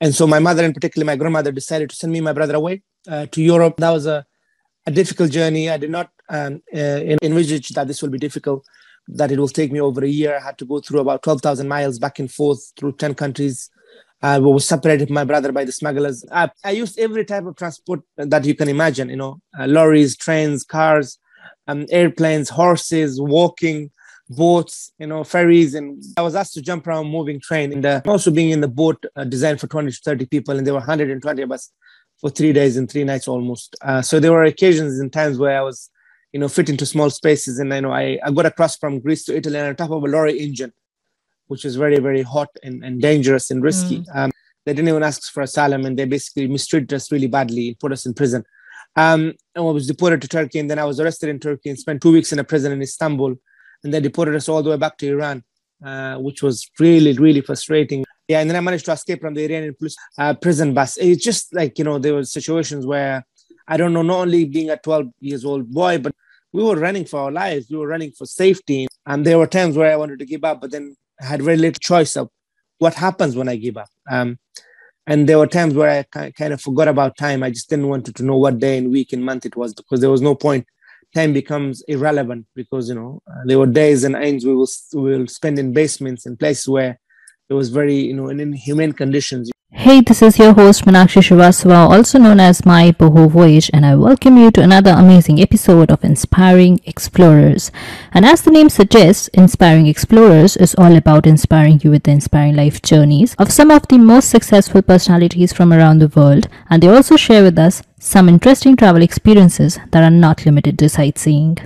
And so my mother, and particularly my grandmother, decided to send me my brother away uh, to Europe. That was a, a difficult journey. I did not um, uh, envisage that this will be difficult, that it will take me over a year. I had to go through about 12,000 miles back and forth through 10 countries. I was separated from my brother by the smugglers. I, I used every type of transport that you can imagine, you know, uh, lorries, trains, cars, um, airplanes, horses, walking, boats, you know, ferries. And I was asked to jump around moving train and uh, also being in the boat uh, designed for 20 to 30 people. And there were 120 of us for three days and three nights almost. Uh, so there were occasions and times where I was, you know, fit into small spaces. And, you know, I, I got across from Greece to Italy on top of a lorry engine which is very, very hot and, and dangerous and risky. Mm. Um, they didn't even ask for asylum and they basically mistreated us really badly, and put us in prison. Um, and I was deported to Turkey and then I was arrested in Turkey and spent two weeks in a prison in Istanbul. And they deported us all the way back to Iran, uh, which was really, really frustrating. Yeah, and then I managed to escape from the Iranian police uh, prison bus. It's just like, you know, there were situations where I don't know, not only being a 12 years old boy, but we were running for our lives. We were running for safety. And there were times where I wanted to give up, but then I had very little choice of what happens when I give up. Um, and there were times where I kind of forgot about time. I just didn't want to know what day and week and month it was because there was no point. Time becomes irrelevant because you know uh, there were days and nights we will we will spend in basements and places where it was very you know in inhumane conditions. Hey, this is your host Meenakshi Srivastava, also known as My Boho Voyage, and I welcome you to another amazing episode of Inspiring Explorers. And as the name suggests, Inspiring Explorers is all about inspiring you with the inspiring life journeys of some of the most successful personalities from around the world, and they also share with us some interesting travel experiences that are not limited to sightseeing.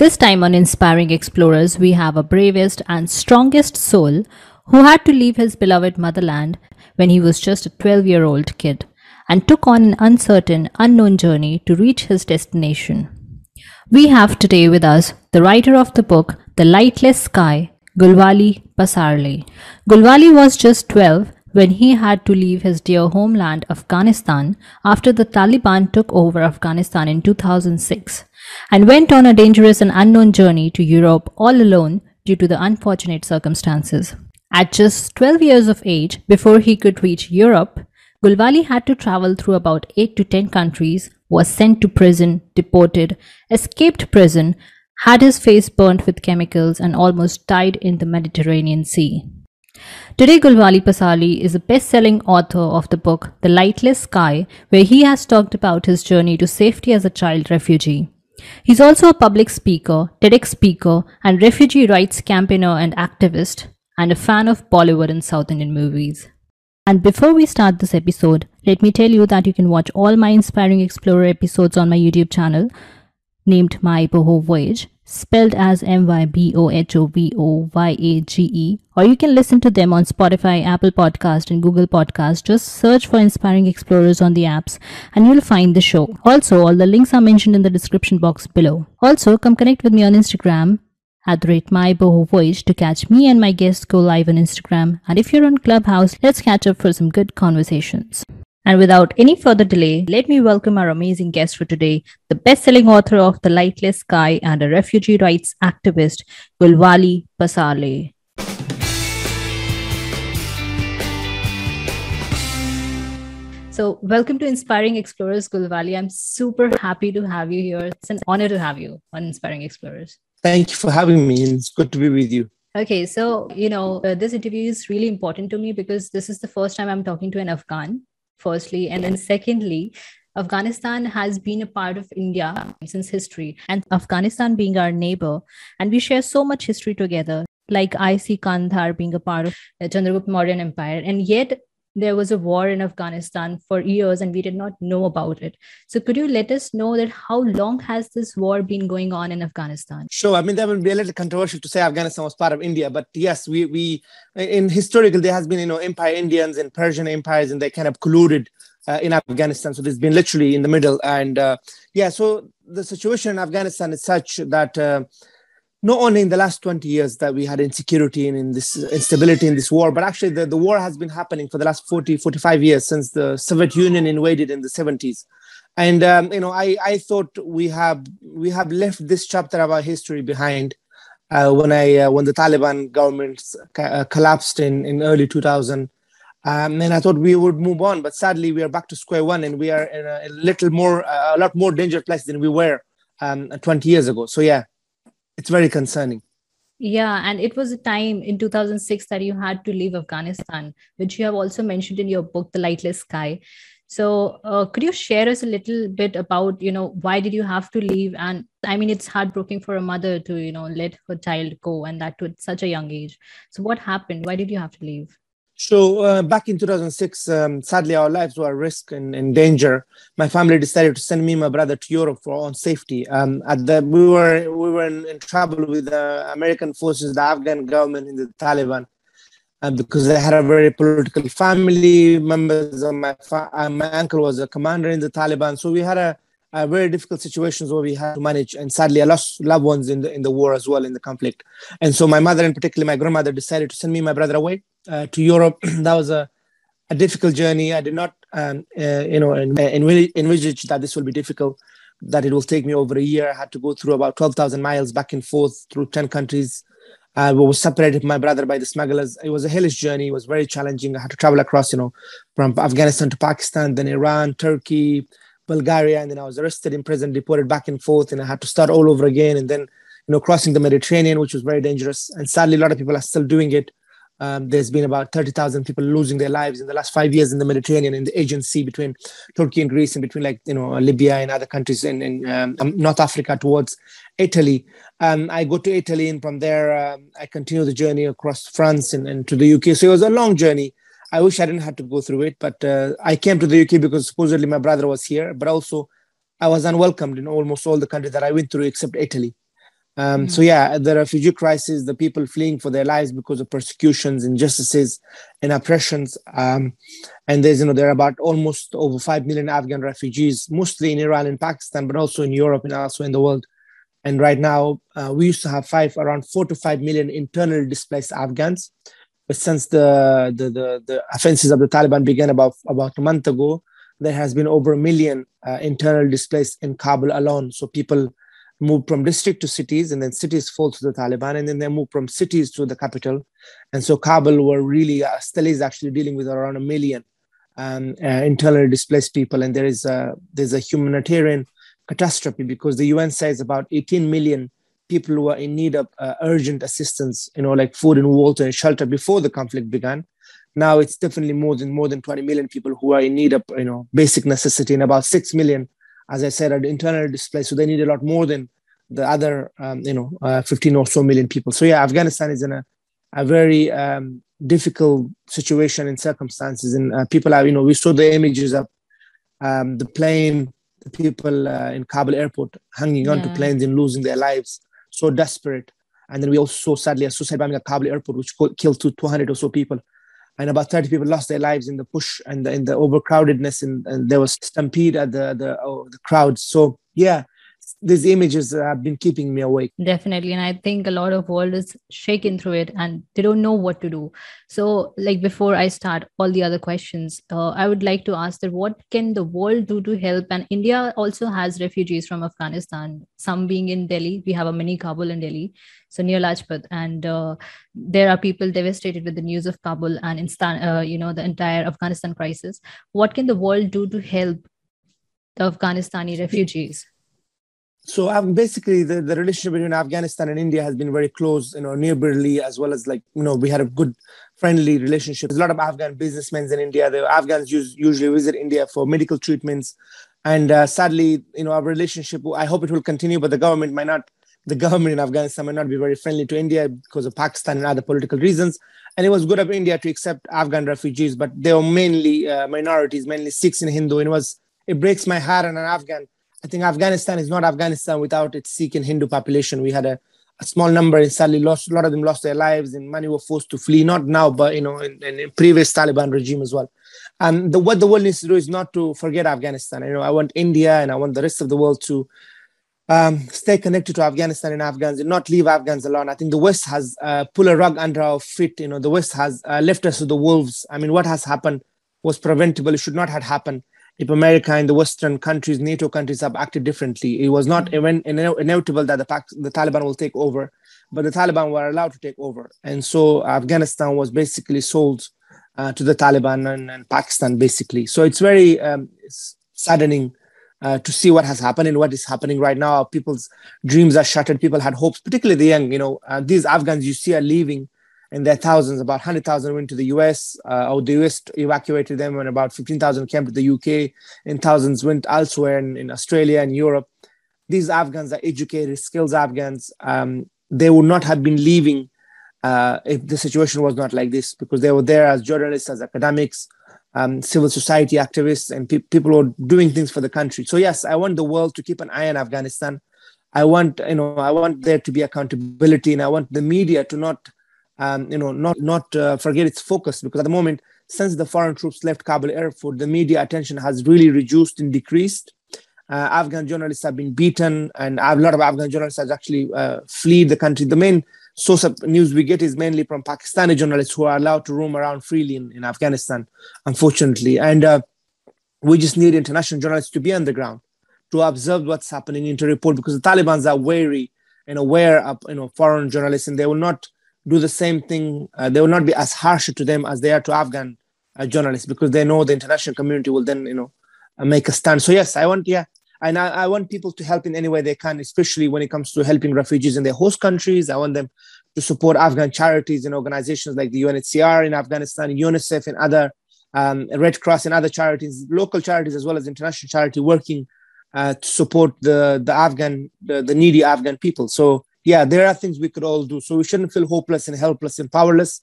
This time on Inspiring Explorers, we have a bravest and strongest soul who had to leave his beloved motherland when he was just a 12 year old kid and took on an uncertain, unknown journey to reach his destination. We have today with us the writer of the book The Lightless Sky, Gulwali Passarlay. Gulwali was just 12 when he had to leave his dear homeland Afghanistan after the Taliban took over Afghanistan in 2006 and went on a dangerous and unknown journey to Europe all alone due to the unfortunate circumstances. At just 12 years of age, before he could reach Europe, Gulwali had to travel through about 8 to 10 countries, was sent to prison, deported, escaped prison, had his face burnt with chemicals, and almost died in the Mediterranean Sea. Today, Gulwali Pasali is a best selling author of the book The Lightless Sky, where he has talked about his journey to safety as a child refugee. He's also a public speaker, TEDx speaker, and refugee rights campaigner and activist and a fan of Bollywood and South Indian movies. And before we start this episode, let me tell you that you can watch all my Inspiring Explorer episodes on my YouTube channel named My Boho Voyage, spelled as M Y B O H O V O Y A G E, or you can listen to them on Spotify, Apple Podcast, and Google Podcast. Just search for Inspiring Explorers on the apps and you'll find the show. Also, all the links are mentioned in the description box below. Also, come connect with me on Instagram at the rate my boho voyage to catch me and my guests go live on Instagram. And if you're on Clubhouse, let's catch up for some good conversations. And without any further delay, let me welcome our amazing guest for today, the best-selling author of The Lightless Sky and a refugee rights activist, Gulwali Passarlay. So, welcome to Inspiring Explorers, Gulwali. I'm super happy to have you here. It's an honor to have you on Inspiring Explorers. Thank you for having me. It's good to be with you. Okay, so you know uh, this interview is really important to me because this is the first time I'm talking to an Afghan. Firstly, and then secondly, Afghanistan has been a part of India since history, and Afghanistan being our neighbor, and we share so much history together. Like I see Kandahar being a part of the Chandragupta Mauryan Empire, and yet there was a war in Afghanistan for years and we did not know about it. So could you let us know that how long has this war been going on in Afghanistan? Sure. I mean, that would be a little controversial to say Afghanistan was part of India, but yes, we, we in historical, there has been, you know, empire Indians and Persian empires and they kind of colluded uh, in Afghanistan. So there's been literally in the middle. And uh, yeah, so the situation in Afghanistan is such that uh, not only in the last 20 years that we had insecurity and in this instability in this war, but actually the, the war has been happening for the last 40, 45 years since the Soviet Union invaded in the 70s. And um, you know, I, I thought we have we have left this chapter of our history behind uh, when I uh, when the Taliban government uh, collapsed in, in early 2000. Um, and I thought we would move on, but sadly we are back to square one, and we are in a, a little more, uh, a lot more dangerous place than we were um, 20 years ago. So yeah, it's very concerning. Yeah, and it was a time in 2006 that you had to leave Afghanistan, which you have also mentioned in your book, The Lightless Sky. So, uh, could you share us a little bit about, you know, why did you have to leave? And I mean, it's heartbreaking for a mother to, you know, let her child go, and that to such a young age. So, what happened? Why did you have to leave? So uh, back in 2006, um, sadly, our lives were at risk and in danger. My family decided to send me and my brother to Europe for our own safety. Um, at the we were we were in, in trouble with the American forces, the Afghan government, and the Taliban, uh, because they had a very political family. Members of my fa- uh, my uncle was a commander in the Taliban, so we had a, a very difficult situations where we had to manage. And sadly, I lost loved ones in the in the war as well in the conflict. And so my mother, in particular, my grandmother, decided to send me and my brother away uh, to Europe. that was a, a difficult journey. I did not, um, uh, you know, envisage that this will be difficult. That it will take me over a year. I had to go through about twelve thousand miles back and forth through ten countries. We were separated from my brother by the smugglers. It was a hellish journey. It was very challenging. I had to travel across, you know, from Afghanistan to Pakistan, then Iran, Turkey, Bulgaria, and then I was arrested in prison, deported back and forth, and I had to start all over again. And then, you know, crossing the Mediterranean, which was very dangerous. And sadly, a lot of people are still doing it. Um, there's been about 30,000 people losing their lives in the last five years in the Mediterranean, in the Aegean Sea between Turkey and Greece, and between like you know Libya and other countries in, um, um North Africa towards Italy. Um, I go to Italy, and from there um, I continue the journey across France and, and, to the UK. So it was a long journey. I wish I didn't have to go through it, but uh, I came to the UK because supposedly my brother was here, but also I was unwelcomed in almost all the countries that I went through except Italy. Um, mm So yeah, the refugee crisis, the people fleeing for their lives because of persecutions, injustices, and oppressions. Um, and there's you know there are about almost over five million Afghan refugees, mostly in Iran and Pakistan, but also in Europe and also in the world. And right now, uh, we used to have five around four to five million internally displaced Afghans, but since the the the, the offenses of the Taliban began about about a month ago, there has been over a million uh, internal displaced in Kabul alone. So people moved from district to cities, and then cities fall to the Taliban, and then they moved from cities to the capital. And so Kabul were really, uh, still is actually dealing with around a million um, uh, internally displaced people. And there is a, there's a humanitarian catastrophe because the UN says about 18 million people who are in need of uh, urgent assistance, you know, like food and water and shelter before the conflict began. Now it's definitely more than more than 20 million people who are in need of, you know, basic necessity, and about six million as I said, are internally displaced. So they need a lot more than the other, um, you know, uh, 15 or so million people. So yeah, Afghanistan is in a, a very um, difficult situation and circumstances. And uh, people are, you know, we saw the images of um, the plane, the people uh, in Kabul airport hanging yeah. onto planes and losing their lives, so desperate. And then we also saw sadly a suicide bombing at Kabul airport, which killed 200 or so people and about 30 people lost their lives in the push and the, in the overcrowdedness and, and there was stampede at the the, oh, the crowds so yeah these images have been keeping me awake. Definitely and i think a lot of world is shaken through it and they don't know what to do. So like before i start all the other questions uh, i would like to ask that what can the world do to help? And india also has refugees from afghanistan some being in delhi. We have a mini kabul in delhi so near lajpat. And uh, there are people devastated with the news of kabul and uh, you know the entire afghanistan crisis. What can the world do to help the afghanistani refugees so basically the, the relationship between afghanistan and india has been very close you know neighborly as well as like you know we had a good friendly relationship. There's a lot of afghan businessmen in india. The afghans use, usually visit india for medical treatments. And uh, sadly you know our relationship i hope it will continue but the government might not the government in afghanistan might not be very friendly to india because of pakistan and other political reasons. And it was good of india to accept afghan refugees but they were mainly uh, minorities mainly sikhs and hindu. And it was it breaks my heart and an afghan I think Afghanistan is not Afghanistan without its Sikh and Hindu population. We had a, a small number and sadly lost a lot of them lost their lives and many were forced to flee. Not now, but you know, in, in previous Taliban regime as well. And the, what the world needs to do is not to forget Afghanistan. You know, I want India and I want the rest of the world to um, stay connected to Afghanistan and Afghans and not leave Afghans alone. I think the West has uh, pulled a rug under our feet. You know, the West has uh, left us to the wolves. I mean, what has happened was preventable. It should not have happened if America and the Western countries, NATO countries, have acted differently. It was not even inevitable that the, the Taliban will take over, but the Taliban were allowed to take over. And so Afghanistan was basically sold uh, to the Taliban and, and, Pakistan, basically. So it's very um, saddening uh, to see what has happened and what is happening right now. People's dreams are shattered. People had hopes, particularly the young. You know, uh, these Afghans you see are leaving in their thousands. About 100,000 went to the US, uh, or the US evacuated them, and about 15,000 came to the UK, and thousands went elsewhere in, in Australia and Europe. These Afghans are educated, skilled Afghans. Um, they would not have been leaving uh, if the situation was not like this, because they were there as journalists, as academics, um, civil society activists, and pe- people who are doing things for the country. So yes, I want the world to keep an eye on Afghanistan. I want, you know, I want there to be accountability, and I want the media to not, um, you know, not not uh, forget its focus, because at the moment, since the foreign troops left Kabul airport, the media attention has really reduced and decreased. Uh, Afghan journalists have been beaten, and a lot of Afghan journalists have actually uh, fled the country. The main source of news we get is mainly from Pakistani journalists who are allowed to roam around freely in, in Afghanistan, unfortunately. And uh, we just need international journalists to be on the ground to observe what's happening and to report because the Taliban's are wary and aware of you know foreign journalists and they will not do the same thing. Uh, they will not be as harsh to them as they are to Afghan uh, journalists because they know the international community will then you know uh, make a stand. So yes, I want yeah and I, I, want people to help in any way they can, especially when it comes to helping refugees in their host countries. I want them to support Afghan charities and organizations like the UNHCR in Afghanistan, UNICEF, and other um, Red Cross and other charities, local charities as well as international charity, working uh, to support the the Afghan the, the needy Afghan people. So yeah, there are things we could all do. So we shouldn't feel hopeless and helpless and powerless,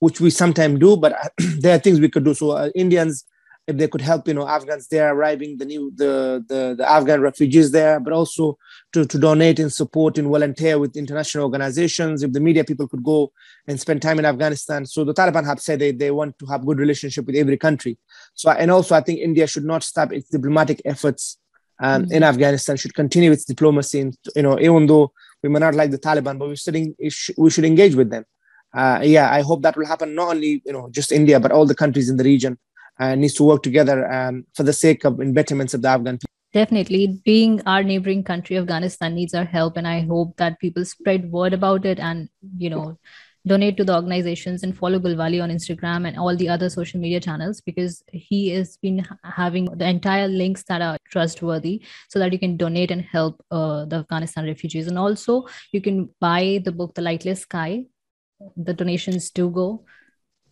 which we sometimes do. But there are things we could do. So uh, Indians if they could help you know afghans there arriving the new the, the the afghan refugees there but also to, to donate and support and volunteer with international organizations if the media people could go and spend time in afghanistan so the taliban have said they, they want to have good relationship with every country so and also i think india should not stop its diplomatic efforts um, mm-hmm. in afghanistan should continue its diplomacy and you know even though we may not like the taliban but we're sitting we should engage with them uh, yeah i hope that will happen not only you know just india but all the countries in the region uh, needs to work together um, for the sake of betterments of the Afghan people. Definitely, being our neighboring country, Afghanistan needs our help, and I hope that people spread word about it and you know donate to the organizations and follow Gulwali on Instagram and all the other social media channels because he has been having the entire links that are trustworthy so that you can donate and help uh, the Afghanistan refugees. And also, you can buy the book, The Lightless Sky. The donations do go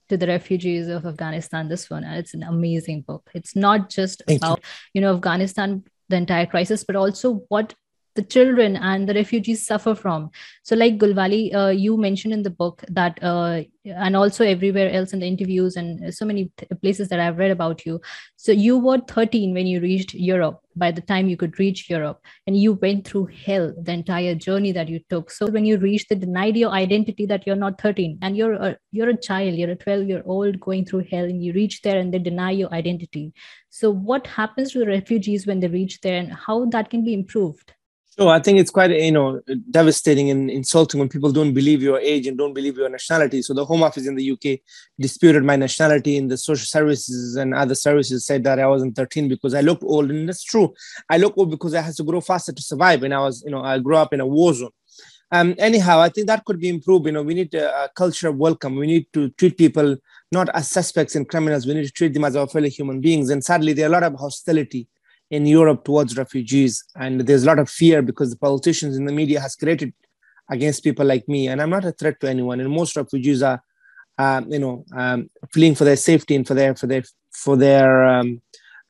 to the refugees of Afghanistan, this one. And it's an amazing book. It's not just Thank about, you. you know, Afghanistan, the entire crisis, but also what the children and the refugees suffer from. So, like Gulwali, uh, you mentioned in the book that, uh, and also everywhere else in the interviews and so many th- places that I've read about you. So, you were 13 when you reached Europe. By the time you could reach Europe, and you went through hell the entire journey that you took. So, when you reached, they denied your identity that you're not 13, and you're a, you're a child, you're a 12 year old going through hell, and you reach there and they deny your identity. So, what happens to the refugees when they reach there, and how that can be improved? So I think it's quite you know devastating and insulting when people don't believe your age and don't believe your nationality. So the Home Office in the UK disputed my nationality, and the social services and other services said that I wasn't 13 because I looked old, and that's true. I look old because I had to grow faster to survive, and I was you know I grew up in a war zone. Um, anyhow, I think that could be improved. You know, we need a, a culture of welcome. We need to treat people not as suspects and criminals. We need to treat them as our fellow human beings. And sadly, there are a lot of hostility in Europe towards refugees. And there's a lot of fear because the politicians in the media has created against people like me. And I'm not a threat to anyone. And most refugees are, um, you know, um, fleeing for their safety and for their for their for their um,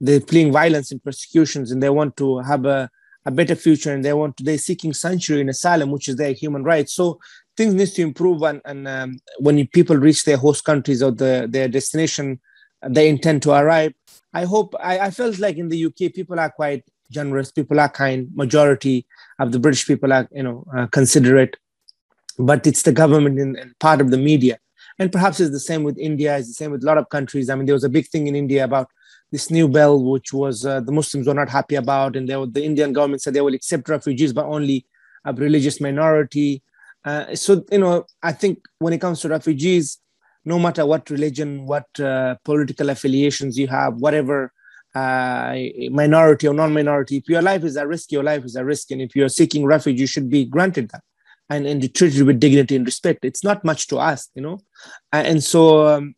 they're fleeing violence and persecutions, and they want to have a, a better future, and they want to, they're seeking sanctuary in asylum, which is their human right. So things need to improve, and, and um, when people reach their host countries or the, their destination, they intend to arrive I hope I, I felt like in the UK people are quite generous, people are kind, majority of the British people are you know uh, considerate, but it's the government and, part of the media, and perhaps it's the same with India. It's the same with a lot of countries. I mean, there was a big thing in India about this new bill, which was uh, the Muslims were not happy about, and were, the Indian government said they will accept refugees, but only a religious minority. Uh, so you know, I think when it comes to refugees, no matter what religion, what uh, political affiliations you have, whatever uh, minority or non-minority, if your life is at risk, your life is at risk. And if you're seeking refuge, you should be granted that and, and treated with dignity and respect. It's not much to ask, you know? and so um,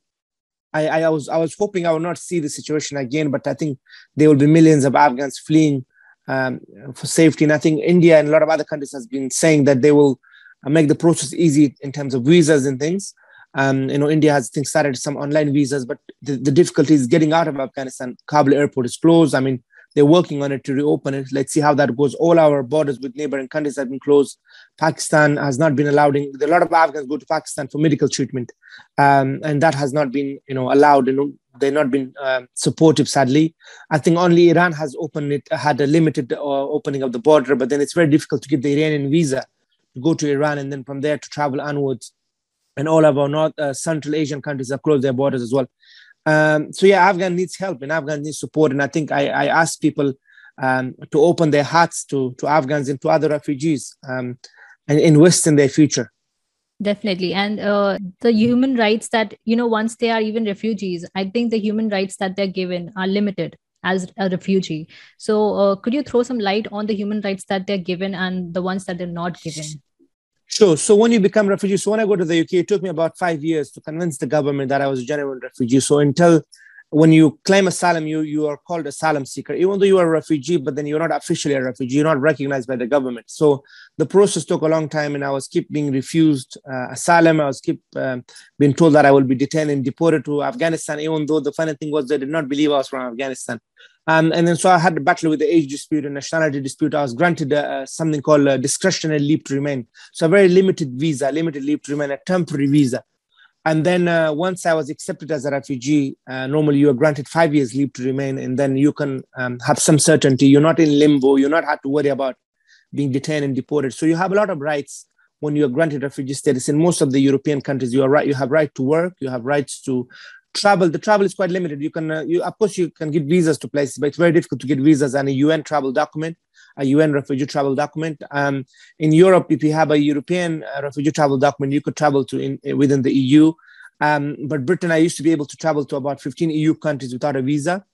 I, I was I was hoping I would not see the situation again, but I think there will be millions of Afghans fleeing um, for safety. And I think India and a lot of other countries has been saying that they will uh, make the process easy in terms of visas and things. Um, you know, India has things started some online visas, but the, the difficulty is getting out of Afghanistan. Kabul airport is closed. I mean, they're working on it to reopen it. Let's see how that goes. All our borders with neighboring countries have been closed. Pakistan has not been allowing. A lot of Afghans go to Pakistan for medical treatment, um, and that has not been, you know, allowed. You know, they've not been uh, supportive. Sadly, I think only Iran has opened it, had a limited uh, opening of the border, but then it's very difficult to get the Iranian visa to go to Iran, and then from there to travel onwards. And all of our North uh, Central Asian countries have closed their borders as well. Um, so yeah, Afghan needs help and Afghan needs support. And I think I, I ask people um, to open their hearts to, to Afghans and to other refugees um, and invest in their future. Definitely. And uh, the human rights that, you know, once they are even refugees, I think the human rights that they're given are limited as a refugee. So uh, could you throw some light on the human rights that they're given and the ones that they're not given? Sure. So when you become refugee, so when I go to the UK, it took me about five years to convince the government that I was a genuine refugee. So until when you claim asylum, you you are called asylum seeker, even though you are a refugee, but then you're not officially a refugee. You're not recognized by the government. So the process took a long time, and I was keep being refused uh, asylum. I was keep um, being told that I will be detained and deported to Afghanistan, even though the funny thing was they did not believe I was from Afghanistan. Um, and then so I had to battle with the age dispute and nationality dispute. I was granted uh, something called a discretionary leave to remain. So a very limited visa, limited leave to remain, a temporary visa. And then uh, once I was accepted as a refugee, uh, normally you are granted five years leave to remain, and then you can um, have some certainty. You're not in limbo. You're not have to worry about being detained and deported. So you have a lot of rights when you are granted refugee status. In most of the European countries, you are right. You have right to work. You have rights to travel the travel is quite limited. You can uh, you of course you can get visas to places but it's very difficult to get visas and a un travel document a un refugee travel document. Um, in europe if you have a european uh, refugee travel document you could travel to in, within the eu um, but britain i used to be able to travel to about 15 eu countries without a visa.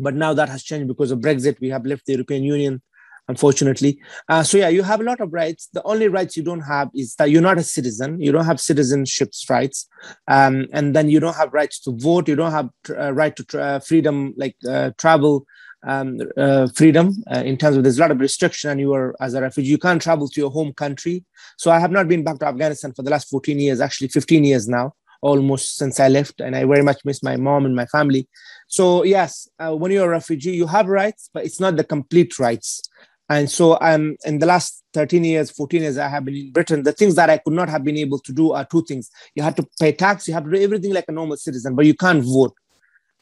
But now that has changed because of brexit. We have left the european union unfortunately. Uh, so yeah, you have a lot of rights. The only rights you don't have is that you're not a citizen. You don't have citizenship rights, um, and then you don't have rights to vote. You don't have uh, right to uh, freedom, like uh, travel um, uh, freedom. Uh, in terms of there's a lot of restriction, and you are as a refugee, you can't travel to your home country. So I have not been back to Afghanistan for the last 14 years, actually 15 years now almost since I left, and I very much miss my mom and my family. So yes, uh, when you're a refugee, you have rights, but it's not the complete rights. And so um, in the last 13 years, 14 years I have been in Britain, the things that I could not have been able to do are two things. You have to pay tax, you have to do everything like a normal citizen, but you can't vote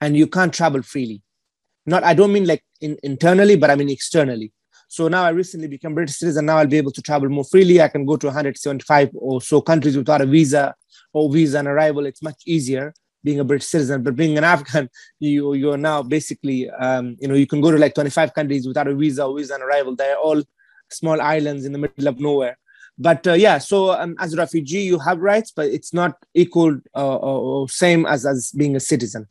and you can't travel freely. Not, I don't mean like in, internally, but I mean externally. So now I recently became British citizen. Now I'll be able to travel more freely. I can go to 175 or so countries without a visa or visa on arrival. It's much easier being a British citizen, but being an Afghan, you you're now basically um, you know you can go to like 25 countries without a visa or visa on arrival. They're all small islands in the middle of nowhere. But uh, yeah, so um, as a refugee, you have rights, but it's not equal uh, or same as as being a citizen.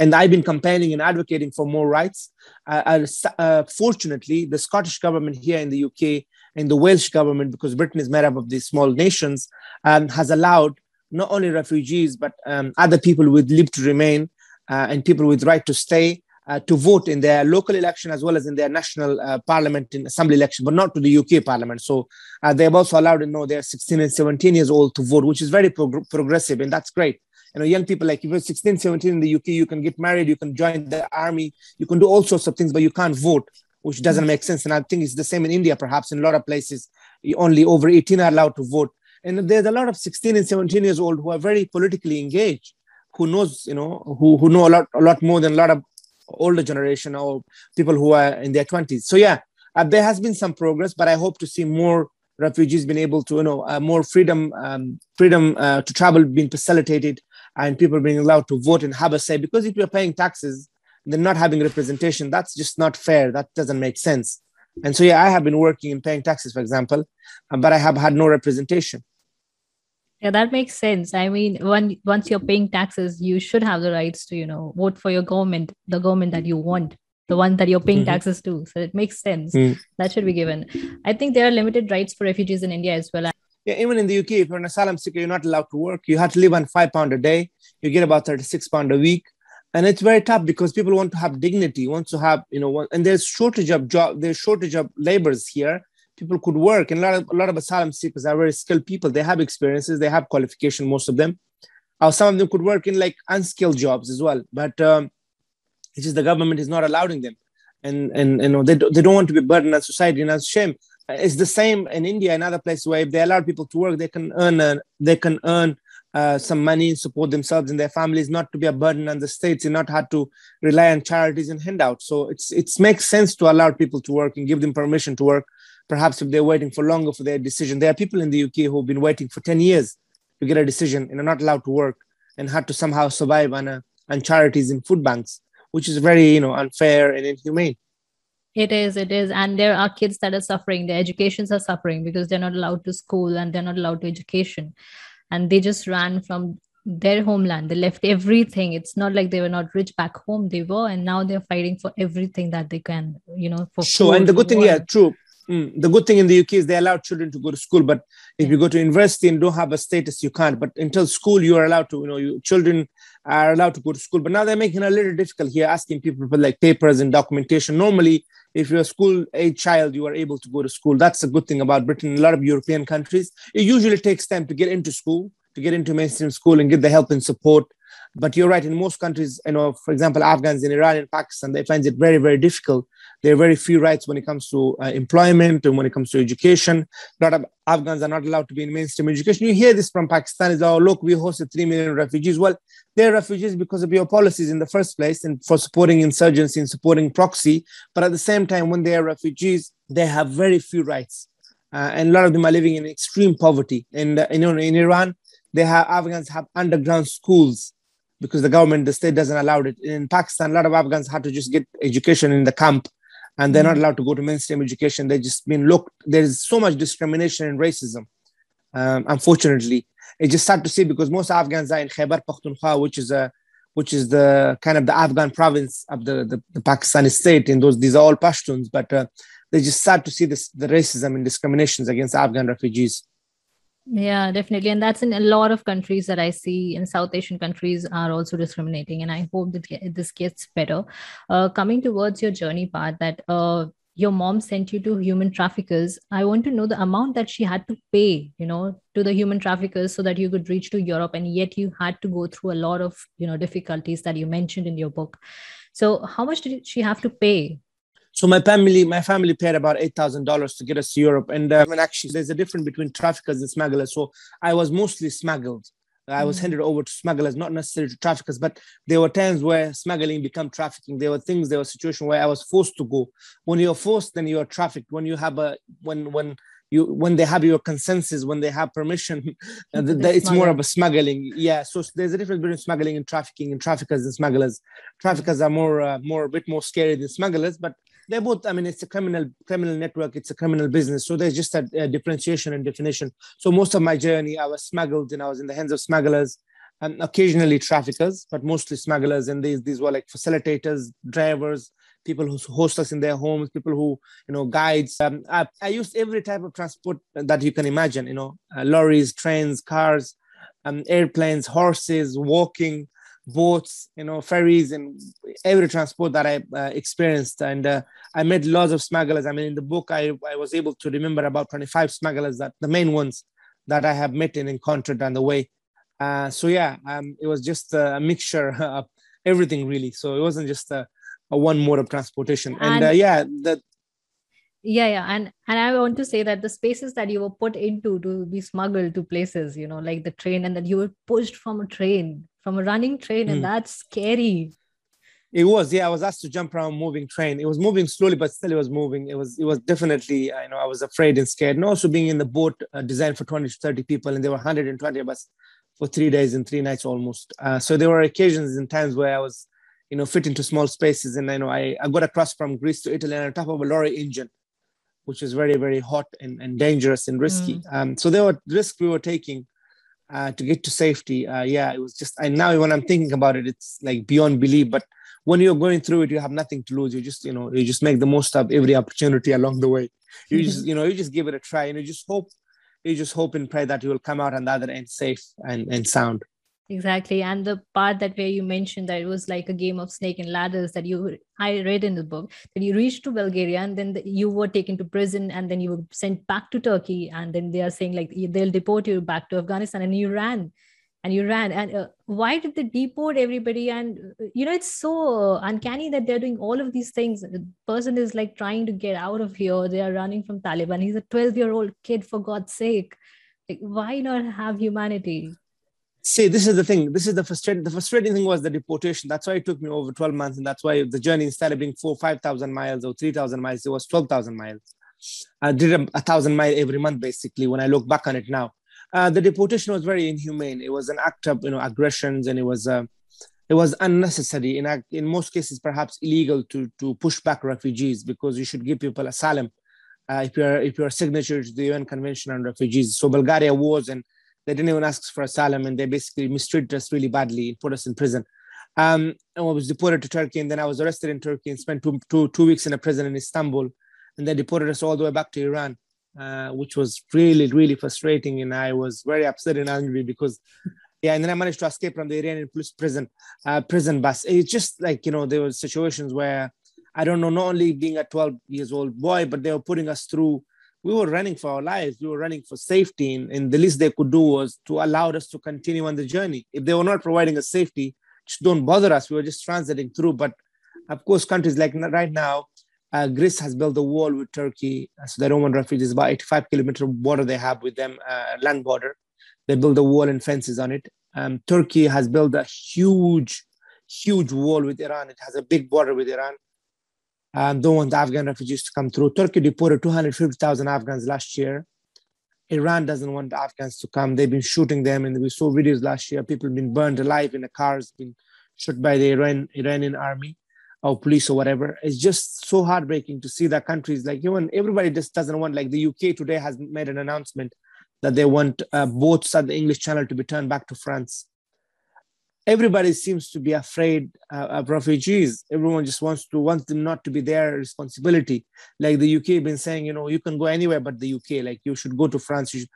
And I've been campaigning and advocating for more rights. Uh, fortunately, the Scottish government here in the UK and the Welsh government, because Britain is made up of these small nations, um, has allowed not only refugees, but um, other people with leave to remain uh, and people with right to stay uh, to vote in their local election as well as in their national uh, parliament in assembly election, but not to the UK parliament. So uh, they have also allowed, you know, they're 16 and 17 years old to vote, which is very prog- progressive, and that's great. You know, young people like if you're 16, 17 in the UK, you can get married, you can join the army, you can do all sorts of things, but you can't vote, which doesn't make sense. And I think it's the same in India, perhaps in a lot of places, only over 18 are allowed to vote and there's a lot of 16 and 17 years old who are very politically engaged who knows you know who, who know a lot a lot more than a lot of older generation or people who are in their 20s so yeah uh, there has been some progress but i hope to see more refugees being able to you know uh, more freedom um, freedom uh, to travel being facilitated and people being allowed to vote and have a say. Because if you're paying taxes then not having representation that's just not fair. That doesn't make sense. And so yeah i have been working and paying taxes for example uh, but i have had no representation yeah, that makes sense. I mean, when once you're paying taxes, you should have the rights to, you know, vote for your government, the government that you want, the one that you're paying mm-hmm. taxes to. So it makes sense. Mm. That should be given. I think there are limited rights for refugees in India as well. Yeah, even in the UK, if you're an asylum seeker, you're not allowed to work. You have to live on five pound a day. You get about 36 pound a week. And it's very tough because people want to have dignity, want to have, you know, and there's shortage of job, there's shortage of laborers here. People could work, and a lot of a lot of asylum seekers are very skilled people. They have experiences, they have qualification, most of them. Uh, some of them could work in like unskilled jobs as well, but um, it's just the government is not allowing them, and and you know they, they don't want to be burdened on society, and that's shame. It's the same in India and other places where if they allow people to work, they can earn a, they can earn uh, some money and support themselves and their families, not to be a burden on the states and not have to rely on charities and handouts. So it's it makes sense to allow people to work and give them permission to work. Perhaps if they're waiting for longer for their decision, there are people in the UK who've been waiting for 10 years to get a decision and are not allowed to work and had to somehow survive on a, on charities and food banks, which is very you know unfair and inhumane. It is, it is. And there are kids that are suffering. Their educations are suffering because they're not allowed to school and they're not allowed to education. And they just ran from their homeland. They left everything. It's not like they were not rich back home. They were, and now they're fighting for everything that they can, you know, for sure. Food, and the good thing, yeah, true. Mm, the good thing in the UK is they allow children to go to school, but if yeah. you go to university and don't have a status, you can't. But until school, you are allowed to. You know, you, children are allowed to go to school. But now they're making it a little difficult here, asking people for like papers and documentation. Normally, if you're a school age child, you are able to go to school. That's a good thing about Britain. A lot of European countries, it usually takes time to get into school, to get into mainstream school and get the help and support but you're right. In most countries, you know, for example, Afghans in Iran and Pakistan, they find it very, very difficult. There are very few rights when it comes to uh, employment and when it comes to education. A lot of Afghans are not allowed to be in mainstream education. You hear this from Pakistan: is oh look, we hosted three million refugees. Well, they're refugees because of your policies in the first place and for supporting insurgency and supporting proxy. But at the same time, when they are refugees, they have very few rights. Uh, and a lot of them are living in extreme poverty. And uh, you know, in Iran, they have Afghans have underground schools because the government, the state doesn't allow it. In Pakistan, a lot of Afghans had to just get education in the camp and they're not mm-hmm. allowed to go to mainstream education. They're just been looked, there's so much discrimination and racism, um, unfortunately. It's just sad to see because most Afghans are in Khyber Pakhtunkhwa, which is a which is the kind of the Afghan province of the, the, the Pakistani state. And those these are all Pashtuns, but uh, they're just sad to see this the racism and discriminations against Afghan refugees yeah definitely. And that's in a lot of countries that i see in south asian countries are also discriminating and i hope that this gets better. Uh, coming towards your journey part that uh, your mom sent you to human traffickers i want to know the amount that she had to pay you know to the human traffickers so that you could reach to europe and yet you had to go through a lot of you know difficulties that you mentioned in your book. So how much did she have to pay so my family, my family paid about eight thousand dollars to get us to Europe, and, and actually, there's a difference between traffickers and smugglers. So I was mostly smuggled. I was mm. handed over to smugglers, not necessarily to traffickers, but there were times where smuggling became trafficking. There were things, there were situations where I was forced to go. When you're forced, then you're trafficked. When you have a when when you when they have your consensus, when they have permission, uh, it's more of a smuggling. Yeah. So there's a difference between smuggling and trafficking, and traffickers and smugglers. Traffickers are more uh, more a bit more scary than smugglers, but they're both i mean it's a criminal criminal network it's a criminal business so there's just a, a, differentiation and definition. So most of my journey i was smuggled and i was in the hands of smugglers and occasionally traffickers but mostly smugglers and these these were like facilitators drivers people who host us in their homes people who you know guides. Um, I, I used every type of transport that you can imagine you know uh, lorries trains cars um, airplanes horses walking boats, you know, ferries, and every transport that I uh, experienced. And uh, I met lots of smugglers. I mean, in the book, I, I was able to remember about 25 smugglers, that the main ones that I have met and encountered on the way. Uh, so yeah, um, it was just a mixture of everything really. So it wasn't just a, a one mode of transportation. And, and uh, yeah, that yeah yeah. And and i want to say that the spaces that you were put into to be smuggled to places you know like the train and that you were pushed from a train from a running train and mm. that's scary. It was yeah i was asked to jump around moving train. It was moving slowly but still it was moving. It was it was definitely i know i was afraid and scared. And also being in the boat uh, designed for 20 to 30 people and there were 120 of us for three days and three nights almost. Uh, so there were occasions and times where i was you know fit into small spaces and i know i, I got across from greece to italy on top of a lorry engine which is very very hot and, and dangerous and risky. Mm. um, so there were risks we were taking uh, to get to safety. Uh, yeah it was just and now when i'm thinking about it it's like beyond belief but when you're going through it you have nothing to lose. You just you know you just make the most of every opportunity along the way. You just you know you just give it a try and you just hope you just hope and pray that you will come out on the other end safe and, and sound exactly. And the part that where you mentioned that it was like a game of snake and ladders that you i read in the book that you reached to bulgaria and then the, you were taken to prison and then you were sent back to turkey and then they are saying like they'll deport you back to afghanistan and you ran and you ran. And uh, why did they deport everybody? And uh, you know it's so uncanny that they're doing all of these things. The person is like trying to get out of here. They are running from taliban. He's a 12 year old kid for god's sake. Like why not have humanity see this is the thing. This is the frustrating the frustrating thing was the deportation. That's why it took me over 12 months and that's why the journey instead of being four 5000 miles or 3000 miles it was 12000 miles. I did a, a thousand mile every month basically when i look back on it now. Uh, the deportation was very inhumane. It was an act of you know aggressions and it was uh, it was unnecessary. In in most cases perhaps illegal to to push back refugees because you should give people asylum uh, if you're if you're a signature to the UN Convention on Refugees. So Bulgaria was and they didn't even ask for asylum, and they basically mistreated us really badly and put us in prison. Um, and I was deported to Turkey, and then I was arrested in Turkey and spent two, two, two weeks in a prison in Istanbul, and they deported us all the way back to Iran, uh, which was really, really frustrating. And I was very upset and angry because, yeah, and then I managed to escape from the Iranian police prison, uh, prison bus. It's just like you know there were situations where I don't know, not only being a 12 years old boy, but they were putting us through we were running for our lives. We were running for safety, and, and, the least they could do was to allow us to continue on the journey. If they were not providing us safety, just don't bother us. We were just transiting through. But of course, countries like right now, uh, Greece has built a wall with Turkey, uh, so they don't want refugees. About 85 kilometer border they have with them, uh, land border. They build a wall and fences on it. Um, Turkey has built a huge, huge wall with Iran. It has a big border with Iran um, don't want the Afghan refugees to come through. Turkey deported 250,000 Afghans last year. Iran doesn't want Afghans to come. They've been shooting them, and we saw videos last year. People been burned alive in the cars, been shot by the Iran, Iranian army or police or whatever. It's just so heartbreaking to see that countries like even everybody just doesn't want. Like the UK today has made an announcement that they want uh, boats at the English Channel to be turned back to France everybody seems to be afraid uh, of refugees. Everyone just wants to want them not to be their responsibility. Like the UK been saying, you know, you can go anywhere but the UK. Like you should go to France. A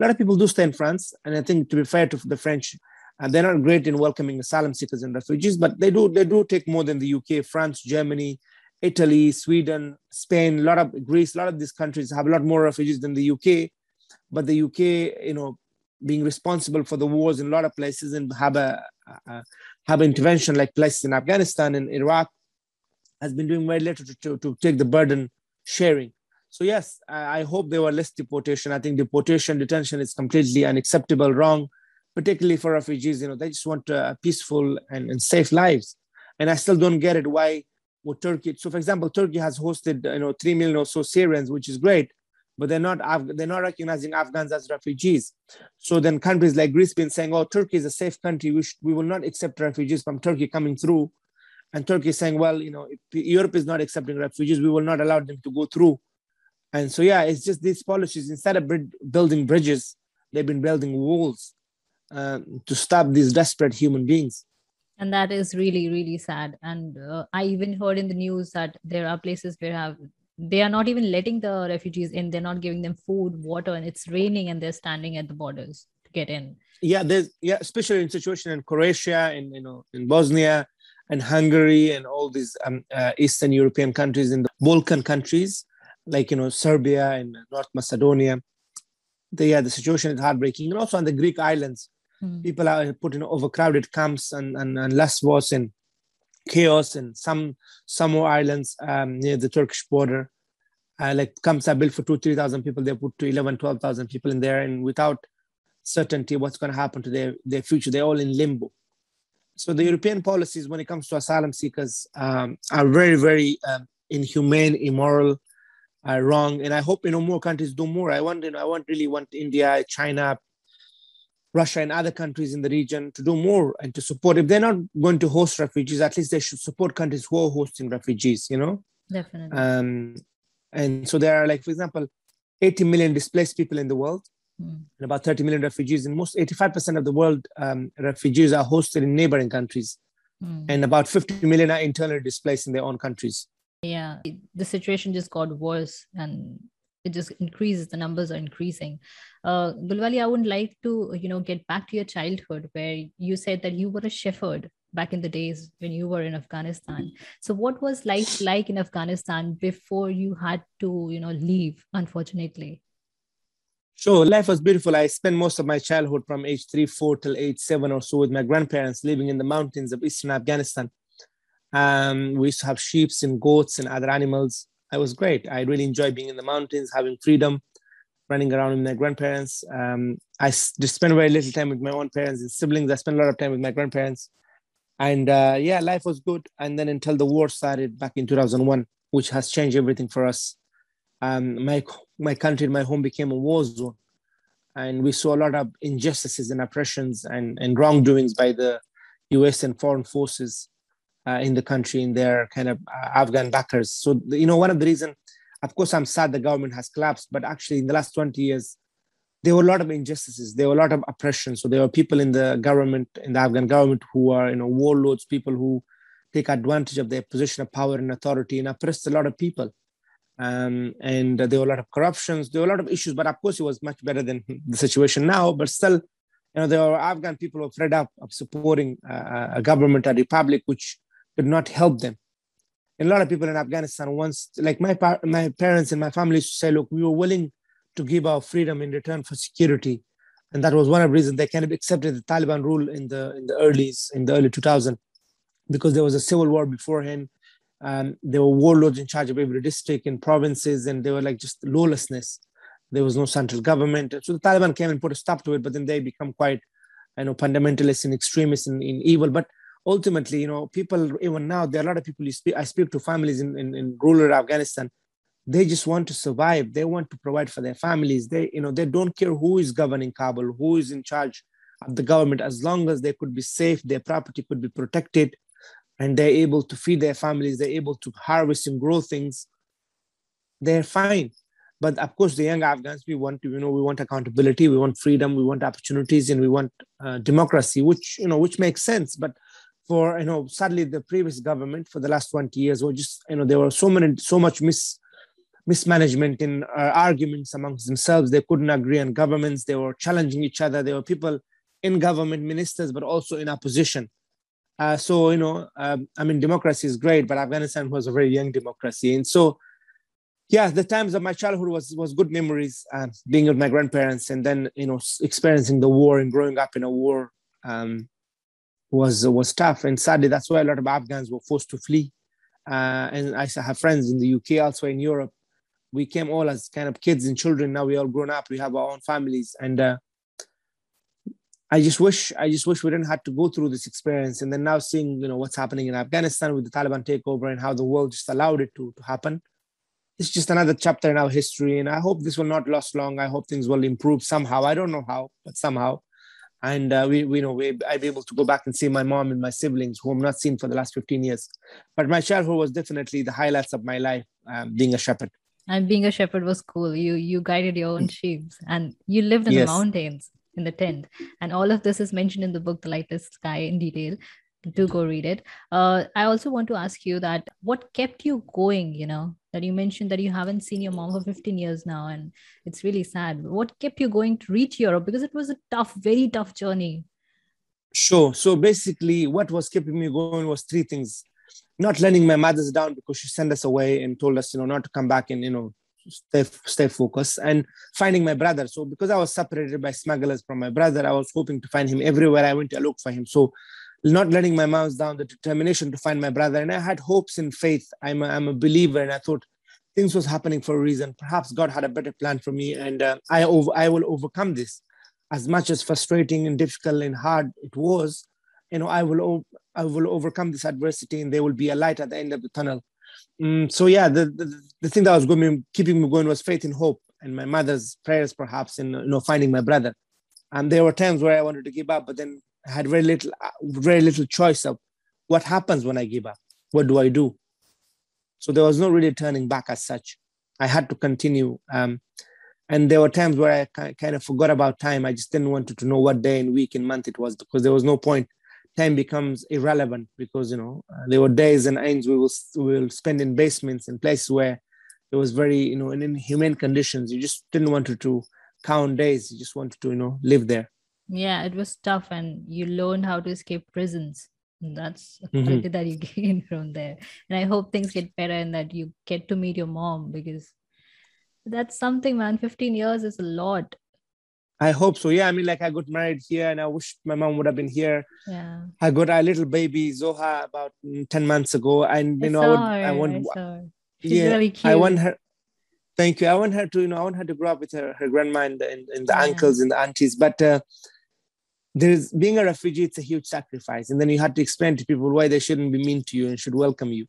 lot of people do stay in France, and I think to be fair to the French, uh, they're not great in welcoming asylum seekers and refugees, but they do they do take more than the UK, France, Germany. Italy, Sweden, Spain, a lot of Greece, a lot of these countries have a lot more refugees than the UK. But the UK, you know, being responsible for the wars in a lot of places and have a, a have intervention like places in Afghanistan and Iraq has been doing very little to, to, to take the burden sharing. So yes, I, I hope there were less deportation. I think deportation, detention is completely unacceptable, wrong, particularly for refugees. You know, they just want uh, peaceful and, and safe lives. And I still don't get it why would Turkey. So, for example, Turkey has hosted you know three million or so Syrians, which is great but they're not they're not recognizing Afghans as refugees. So then countries like Greece been saying, "Oh, Turkey is a safe country. We sh- we will not accept refugees from Turkey coming through," and Turkey is saying, "Well, you know, Europe is not accepting refugees, we will not allow them to go through." And so yeah, it's just these policies. Instead of building bridges, they've been building walls uh, to stop these desperate human beings and that is really really sad and uh, i even heard in the news that there are places where have they are not even letting the refugees in. They're not giving them food water and it's raining and they're standing at the borders to get in. Yeah there's yeah especially in situation in croatia and you know in bosnia and hungary and all these um, uh, eastern european countries in the balkan countries like you know serbia and north macedonia. The, yeah the situation is heartbreaking. And also on the greek islands mm. people are put in overcrowded camps and, and, and Lesbos and chaos in some some islands um, near the Turkish border. Uh, like camps are built for two, three thousand people. They put to 11, 12,000 people in there, and without certainty what's going to happen to their, their future, they're all in limbo. So the European policies, when it comes to asylum seekers, um, are very, very um, inhumane, immoral, uh, wrong. And I hope you know more countries do more. I want, you know, I want really want India, China, Russia and other countries in the region to do more and to support. If they're not going to host refugees, at least they should support countries who are hosting refugees, you know? Definitely. Um, and so there are, like, for example, 80 million displaced people in the world mm. and about 30 million refugees. And most 85% of the world um, refugees are hosted in neighboring countries. Mm. And about 50 million are internally displaced in their own countries. Yeah, the situation just got worse. And it just increases the numbers are increasing uh, gulwali i would like to you know get back to your childhood where you said that you were a shepherd back in the days when you were in afghanistan so what was life like in afghanistan before you had to you know leave unfortunately Sure, life was beautiful. I spent most of my childhood from age three, four till age seven or so with my grandparents living in the mountains of eastern Afghanistan. Um, we used to have sheep and goats and other animals. It was great. I really enjoyed being in the mountains, having freedom, running around with my grandparents. Um, I just spent very little time with my own parents and siblings. I spent a lot of time with my grandparents. And uh, yeah, life was good. And then until the war started back in 2001, which has changed everything for us. Um, my my country, my home became a war zone, and we saw a lot of injustices and oppressions and, and wrongdoings by the U.S. and foreign forces uh, in the country in their kind of uh, Afghan backers. So you know, one of the reason, of course, I'm sad the government has collapsed, but actually in the last 20 years, there were a lot of injustices. There were a lot of oppression. So there were people in the government, in the Afghan government, who are you know warlords, people who take advantage of their position of power and authority and oppressed a lot of people um, and there were a lot of corruptions. There were a lot of issues, but of course, it was much better than the situation now. But still, you know, there were Afghan people who were fed up of supporting uh, a government, a republic, which did not help them. A lot of people in Afghanistan once, like my my parents and my family, used to say, "Look, we were willing to give our freedom in return for security," and that was one of the reasons they kind of accepted the Taliban rule in the in the earlys in the early 2000s because there was a civil war beforehand um, there were warlords in charge of every district and provinces, and they were like just lawlessness. There was no central government. So the Taliban came and put a stop to it, but then they become quite, you know, fundamentalists and extremists in, in evil. But ultimately, you know, people, even now, there are a lot of people you speak, I speak to families in, in, in rural Afghanistan. They just want to survive. They want to provide for their families. They, you know, they don't care who is governing Kabul, who is in charge of the government, as long as they could be safe, their property could be protected, and they're able to feed their families, they're able to harvest and grow things, they're fine. But of course, the young Afghans, we want you know, we want accountability, we want freedom, we want opportunities, and we want uh, democracy, which, you know, which makes sense. But for, you know, sadly, the previous government for the last 20 years were just, you know, there were so many, so much mis, mismanagement in uh, arguments amongst themselves. They couldn't agree on governments. They were challenging each other. There were people in government, ministers, but also in opposition. Uh, so, you know, um, I mean, democracy is great, but Afghanistan was a very young democracy. And so, yeah, the times of my childhood was, was good memories, uh, being with my grandparents and then, you know, experiencing the war and growing up in a war um, was, was tough. And sadly, that's why a lot of Afghans were forced to flee. Uh, and I have friends in the UK, also in Europe. We came all as kind of kids and children. Now we all grown up. We have our own families. And uh, I just wish I just wish we didn't have to go through this experience. And then now seeing you know what's happening in Afghanistan with the Taliban takeover and how the world just allowed it to, to happen. It's just another chapter in our history. And I hope this will not last long. I hope things will improve somehow. I don't know how, but somehow. And uh, we, we you know we, I'd be able to go back and see my mom and my siblings who I'm not seen for the last 15 years. But my childhood was definitely the highlights of my life, um, being a shepherd and being a shepherd was cool you you guided your own sheep and you lived in yes. the mountains in the tent and all of this is mentioned in the book the Lightless sky in detail do go read it. Uh, i also want to ask you that what kept you going you know that you mentioned that you haven't seen your mom for 15 years now and it's really sad. What kept you going to reach europe? Because it was a tough very tough journey. Sure. So basically what was keeping me going was three things. Not letting my mothers down because she sent us away and told us you know not to come back and you know stay stay focused and finding my brother. So because i was separated by smugglers from my brother i was hoping to find him everywhere. I went to look for him. So not letting my mouse down the determination to find my brother. And i had hopes and faith. I'm a, I'm a believer and i thought things was happening for a reason. Perhaps god had a better plan for me and uh, i over, i will overcome this. As much as frustrating and difficult and hard it was you know i will i will overcome this adversity and there will be a light at the end of the tunnel. Mm, so yeah, the, the, the thing that was going keeping me going was faith and hope, and my mother's prayers, perhaps, in you know finding my brother. And there were times where I wanted to give up, but then had very little, uh, very little choice of what happens when I give up. What do I do? So there was no really turning back as such. I had to continue. Um, and there were times where I kind of forgot about time. I just didn't want to know what day and week and month it was because there was no point time becomes irrelevant because you know uh, there were days and ends we will we will spend in basements and places where it was very you know in inhumane conditions you just didn't want to, to count days you just wanted to you know live there yeah it was tough and you learn how to escape prisons that's mm-hmm. that you gain from there and i hope things get better and that you get to meet your mom because that's something man 15 years is a lot I hope so. Yeah, I mean, like I got married here, and I wish my mom would have been here. Yeah. I got a little baby Zoha about mm, ten months ago, and you I know, I, would, I want. I She's yeah, really cute. I want her. Thank you. I want her to, you know, I want her to grow up with her, her grandma and, and, and the yeah. uncles and the aunties. But uh, there's being a refugee, it's a huge sacrifice, and then you have to explain to people why they shouldn't be mean to you and should welcome you.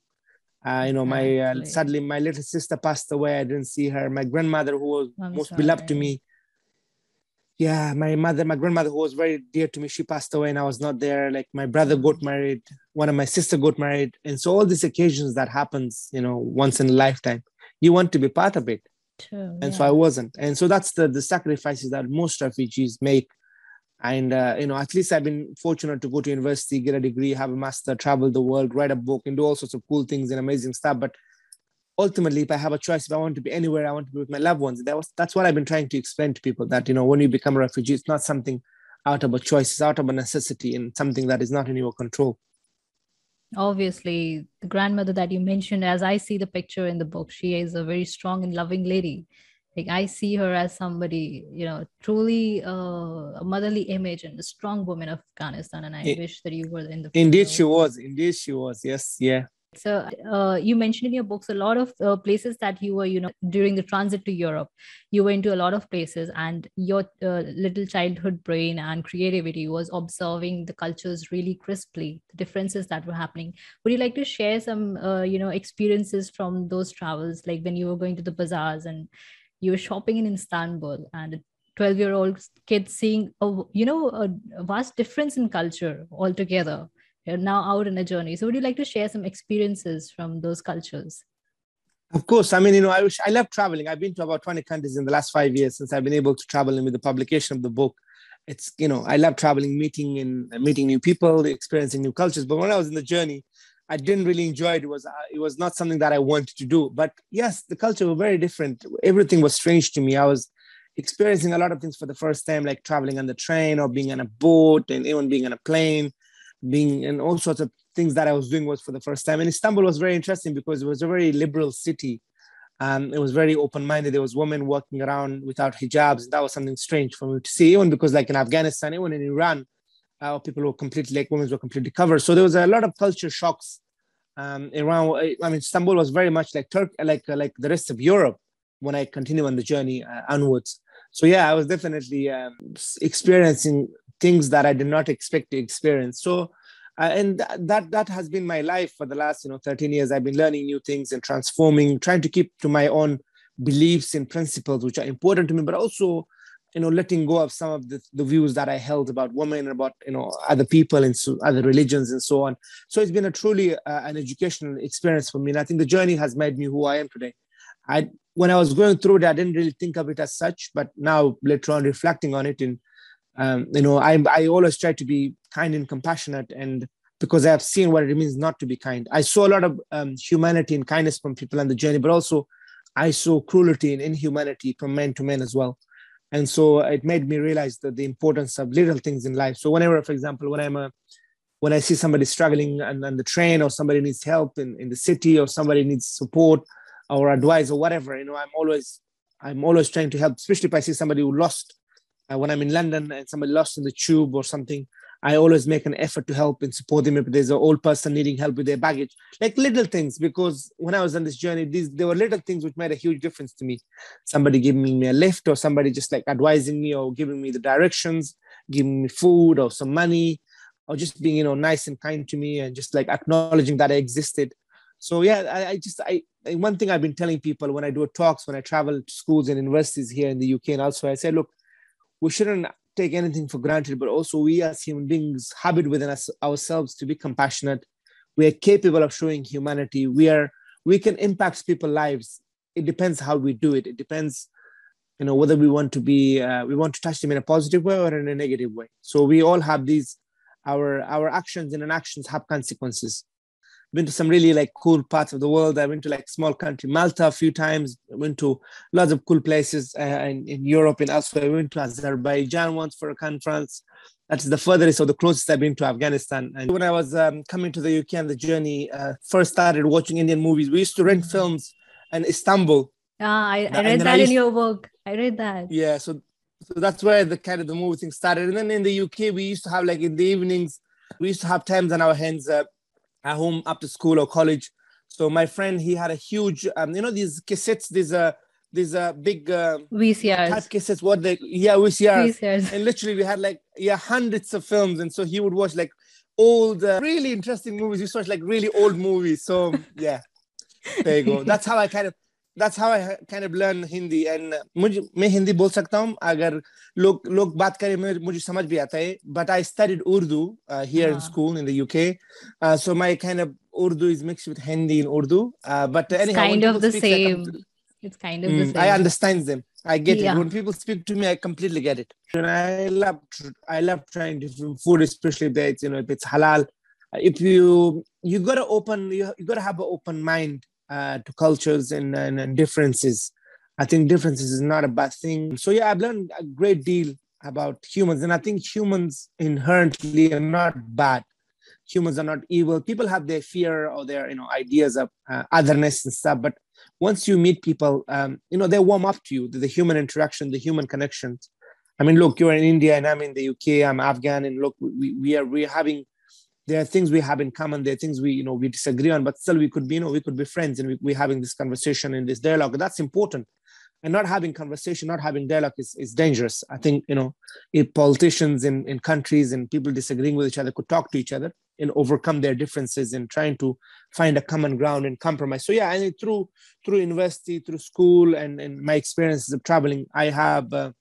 Uh, you know, my uh, sadly, my little sister passed away. I didn't see her. My grandmother, who was I'm most sorry. beloved to me, yeah my mother my grandmother who was very dear to me she passed away and i was not there like my brother got married one of my sister got married and so all these occasions that happens you know once in a lifetime you want to be part of it. True, and yeah. so i wasn't. And so that's the the sacrifices that most refugees make. And uh, you know at least i've been fortunate to go to university get a degree have a master travel the world write a book and do all sorts of cool things and amazing stuff. But ultimately if i have a choice if i want to be anywhere i want to be with my loved ones. That was that's what i've been trying to explain to people that you know when you become a refugee it's not something out of a choice it's out of a necessity and something that is not in your control obviously the grandmother that you mentioned as i see the picture in the book she is a very strong and loving lady. Like i see her as somebody you know truly uh, a motherly image and a strong woman of afghanistan and i it, wish that you were in the indeed she was indeed she was. Yes yeah so uh, you mentioned in your books a lot of uh, places that you were, you know, during the transit to Europe, you went to a lot of places, and your uh, little childhood brain and creativity was observing the cultures really crisply, the differences that were happening. Would you like to share some, uh, you know, experiences from those travels, like when you were going to the bazaars and you were shopping in Istanbul and 12 year old kid seeing a you know a vast difference in culture altogether you're now out on a journey. So would you like to share some experiences from those cultures? Of course. I mean, you know, I wish I love traveling. I've been to about 20 countries in the last five years since I've been able to travel and with the publication of the book. It's, you know, I love traveling, meeting and meeting new people, experiencing new cultures. But when I was in the journey, I didn't really enjoy it. It was uh, it was not something that I wanted to do. But yes, the culture was very different. Everything was strange to me. I was experiencing a lot of things for the first time, like traveling on the train or being on a boat and even being on a plane being and all sorts of things that I was doing was for the first time. And Istanbul was very interesting because it was a very liberal city. Um, it was very open-minded. There was women walking around without hijabs. That was something strange for me to see, even because like in Afghanistan, even in Iran, uh, people were completely like women were completely covered. So there was a lot of culture shocks um, around. I mean, Istanbul was very much like Turk, like like the rest of Europe when I continue on the journey uh, onwards. So yeah, I was definitely um, experiencing things that I did not expect to experience. So, uh, and th- that that has been my life for the last you know 13 years. I've been learning new things and transforming, trying to keep to my own beliefs and principles, which are important to me, but also you know letting go of some of the, the views that I held about women, about you know other people and so, other religions and so on. So it's been a truly uh, an educational experience for me, and I think the journey has made me who I am today. I when I was going through it, I didn't really think of it as such, but now later on reflecting on it and um, you know I, I always try to be kind and compassionate and because i've seen what it means not to be kind. I saw a lot of um, humanity and kindness from people on the journey but also i saw cruelty and inhumanity from men to men as well. And so it made me realize that the importance of little things in life. So whenever for example when i'm a when i see somebody struggling on, on the train or somebody needs help in, in the city or somebody needs support or advice or whatever you know i'm always i'm always trying to help especially if i see somebody who lost uh, when I'm in London and somebody lost in the tube or something, I always make an effort to help and support them if there's an old person needing help with their baggage, like little things. Because when I was on this journey, these there were little things which made a huge difference to me. Somebody giving me a lift, or somebody just like advising me, or giving me the directions, giving me food or some money, or just being you know nice and kind to me, and just like acknowledging that I existed. So yeah, I, I just I one thing I've been telling people when I do talks, when I travel to schools and universities here in the UK and elsewhere, I say, look we shouldn't take anything for granted, but also we as human beings have it within us ourselves to be compassionate. We are capable of showing humanity. We are we can impact people's lives. It depends how we do it. It depends, you know, whether we want to be uh, we want to touch them in a positive way or in a negative way. So we all have these our our actions and inactions have consequences. Been to some really like cool parts of the world. I went to like small country Malta a few times. I went to lots of cool places uh, in, in Europe and elsewhere. I went to Azerbaijan once for a conference. That's the furthest or the closest I've been to Afghanistan. And when I was um, coming to the UK and the journey, uh, first started watching Indian movies. We used to rent films in Istanbul. Ah, I, I read that I used, in your book. I read that. Yeah, so so that's where the kind of the movie thing started. And then in the UK, we used to have like in the evenings, we used to have times on our hands uh, at home after school or college. So my friend, he had a huge, um, you know, these cassettes, these uh, these uh, big uh, VCRs type cassettes. What they, yeah, VCRs. VCRs. And literally, we had like yeah, hundreds of films, and so he would watch like old, uh, really interesting movies. He watch like really old movies. So yeah, there you go. That's how I kind of that's how I kind of learn Hindi and मुझे मैं हिंदी बोल सकता हूँ अगर लोग लोग बात करें मुझे समझ भी आता है but I studied Urdu uh, here in school in the UK uh, so my kind of Urdu is mixed with Hindi and Urdu uh, but it's anyhow kind of the same it's kind of mm, the same I understand them I get yeah. it when people speak to me I completely get it and I love I love trying different food especially if it's you know if it's halal if you you gotta open you, you gotta have an open mind uh, to cultures and, and, and, differences. I think differences is not a bad thing. So yeah, I've learned a great deal about humans, and I think humans inherently are not bad. Humans are not evil. People have their fear or their you know ideas of uh, otherness and stuff, but once you meet people, um, you know they warm up to you. The, the human interaction, the human connections. I mean, look, you're in India and I'm in the UK. I'm Afghan, and look, we, we are we're having there are things we have in common there are things we you know we disagree on but still we could be you know we could be friends and we, we're having this conversation and this dialogue. That's important. And not having conversation not having dialogue is, is dangerous. I think you know if politicians in, in countries and people disagreeing with each other could talk to each other and overcome their differences and trying to find a common ground and compromise. So yeah I and through through university through school and, and my experiences of traveling i have uh,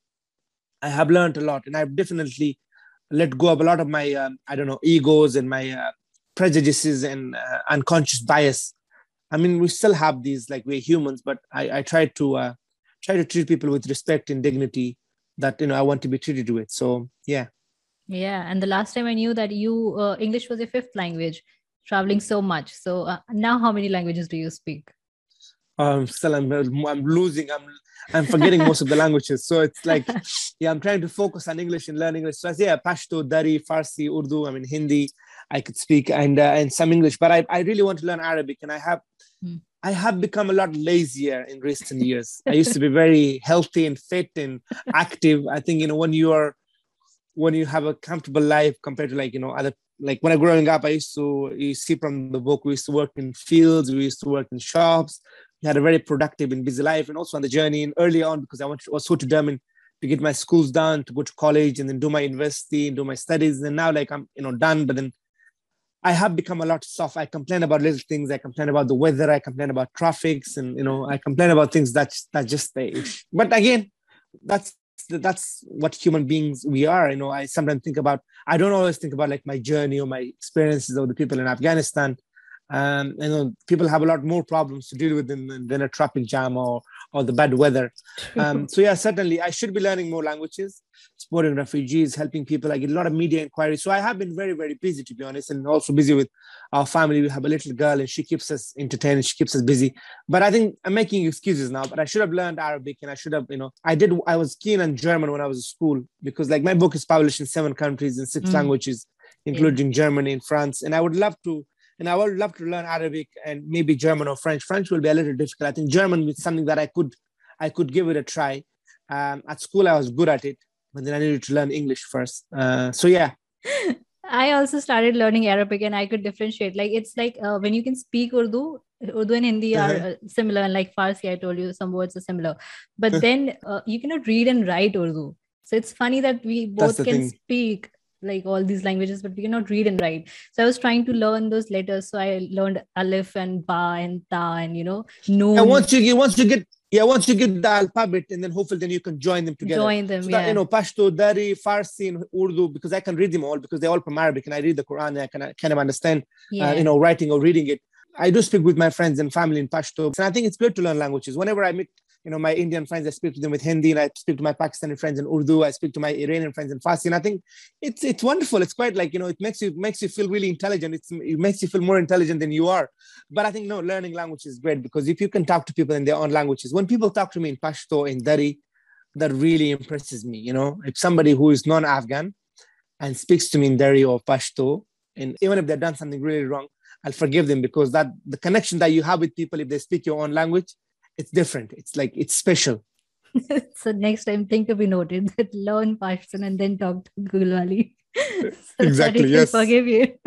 i have learned a lot and i've definitely let go of a lot of my um, i don't know egos and my uh, prejudices and uh, unconscious bias. I mean we still have these like we're humans but i, I try to uh, try to treat people with respect and dignity that you know i want to be treated with. So yeah. Yeah and the last time i knew that you uh, english was your fifth language traveling so much. So uh, now how many languages do you speak um still i'm, I'm losing i'm I'm forgetting most of the languages. So it's like, yeah, I'm trying to focus on English and learn English. So I say, yeah, Pashto, Dari, Farsi, Urdu, I mean, Hindi, I could speak and uh, and some English, but I, I really want to learn Arabic. And I have, mm. I have become a lot lazier in recent years. I used to be very healthy and fit and active. I think, you know, when you are, when you have a comfortable life compared to like, you know, other like when I growing up, I used to you see from the book, we used to work in fields, we used to work in shops, had a very productive and busy life and also on the journey and early on because I wanted was so determined to get my schools done, to go to college and then do my university and do my studies. And now like I'm, you know, done, but then I have become a lot soft. I complain about little things. I complain about the weather. I complain about traffics and, you know, I complain about things that, that just age. But again, that's that's what human beings we are you know i sometimes think about i don't always think about like my journey or my experiences of the people in afghanistan um, you know people have a lot more problems to deal with than, than a traffic jam or or the bad weather. Um, so yeah certainly i should be learning more languages. Supporting refugees helping people. I get a lot of media inquiries. So i have been very very busy to be honest and also busy with our family. We have a little girl and she keeps us entertained. She keeps us busy. But i think i'm making excuses now but i should have learned arabic and i should have you know i did i was keen on german when i was in school because like my book is published in seven countries in six mm. languages including yeah. germany and france. And i would love to and I would love to learn Arabic and maybe German or French. French will be a little difficult. I think German is something that I could I could give it a try. Um, at school, I was good at it, but then I needed to learn English first. Uh, so yeah. I also started learning Arabic, and I could differentiate. Like it's like uh, when you can speak Urdu, Urdu and Hindi uh-huh. are uh, similar, and like Farsi, I told you some words are similar, but then uh, you cannot read and write Urdu. So it's funny that we both can thing. speak like all these languages, but we cannot read and write. So I was trying to learn those letters. So I learned alif and ba and ta and you know no. And once you get once you get yeah, once you get the alphabet, and then hopefully then you can join them together. Join them, so yeah. You know, Pashto, Dari, Farsi, and Urdu, because I can read them all because they're all from Arabic, and I read the Quran, and I can kind of understand, yeah. uh, you know, writing or reading it. I do speak with my friends and family in Pashto, and I think it's good to learn languages. Whenever I meet you know my indian friends i speak to them with hindi and i speak to my pakistani friends in urdu i speak to my iranian friends in farsi. And i think it's it's wonderful. It's quite like you know it makes you makes you feel really intelligent. It's, it makes you feel more intelligent than you are. But i think no learning language is great because if you can talk to people in their own languages when people talk to me in pashto in dari that really impresses me you know. If somebody who is non-afghan and speaks to me in dari or pashto and even if they've done something really wrong I'll forgive them because that the connection that you have with people if they speak your own language, it's different. It's like it's special. so next time, think to be noted that learn Pashtun and then talk to Gulwali. so exactly. Yes. Forgive you.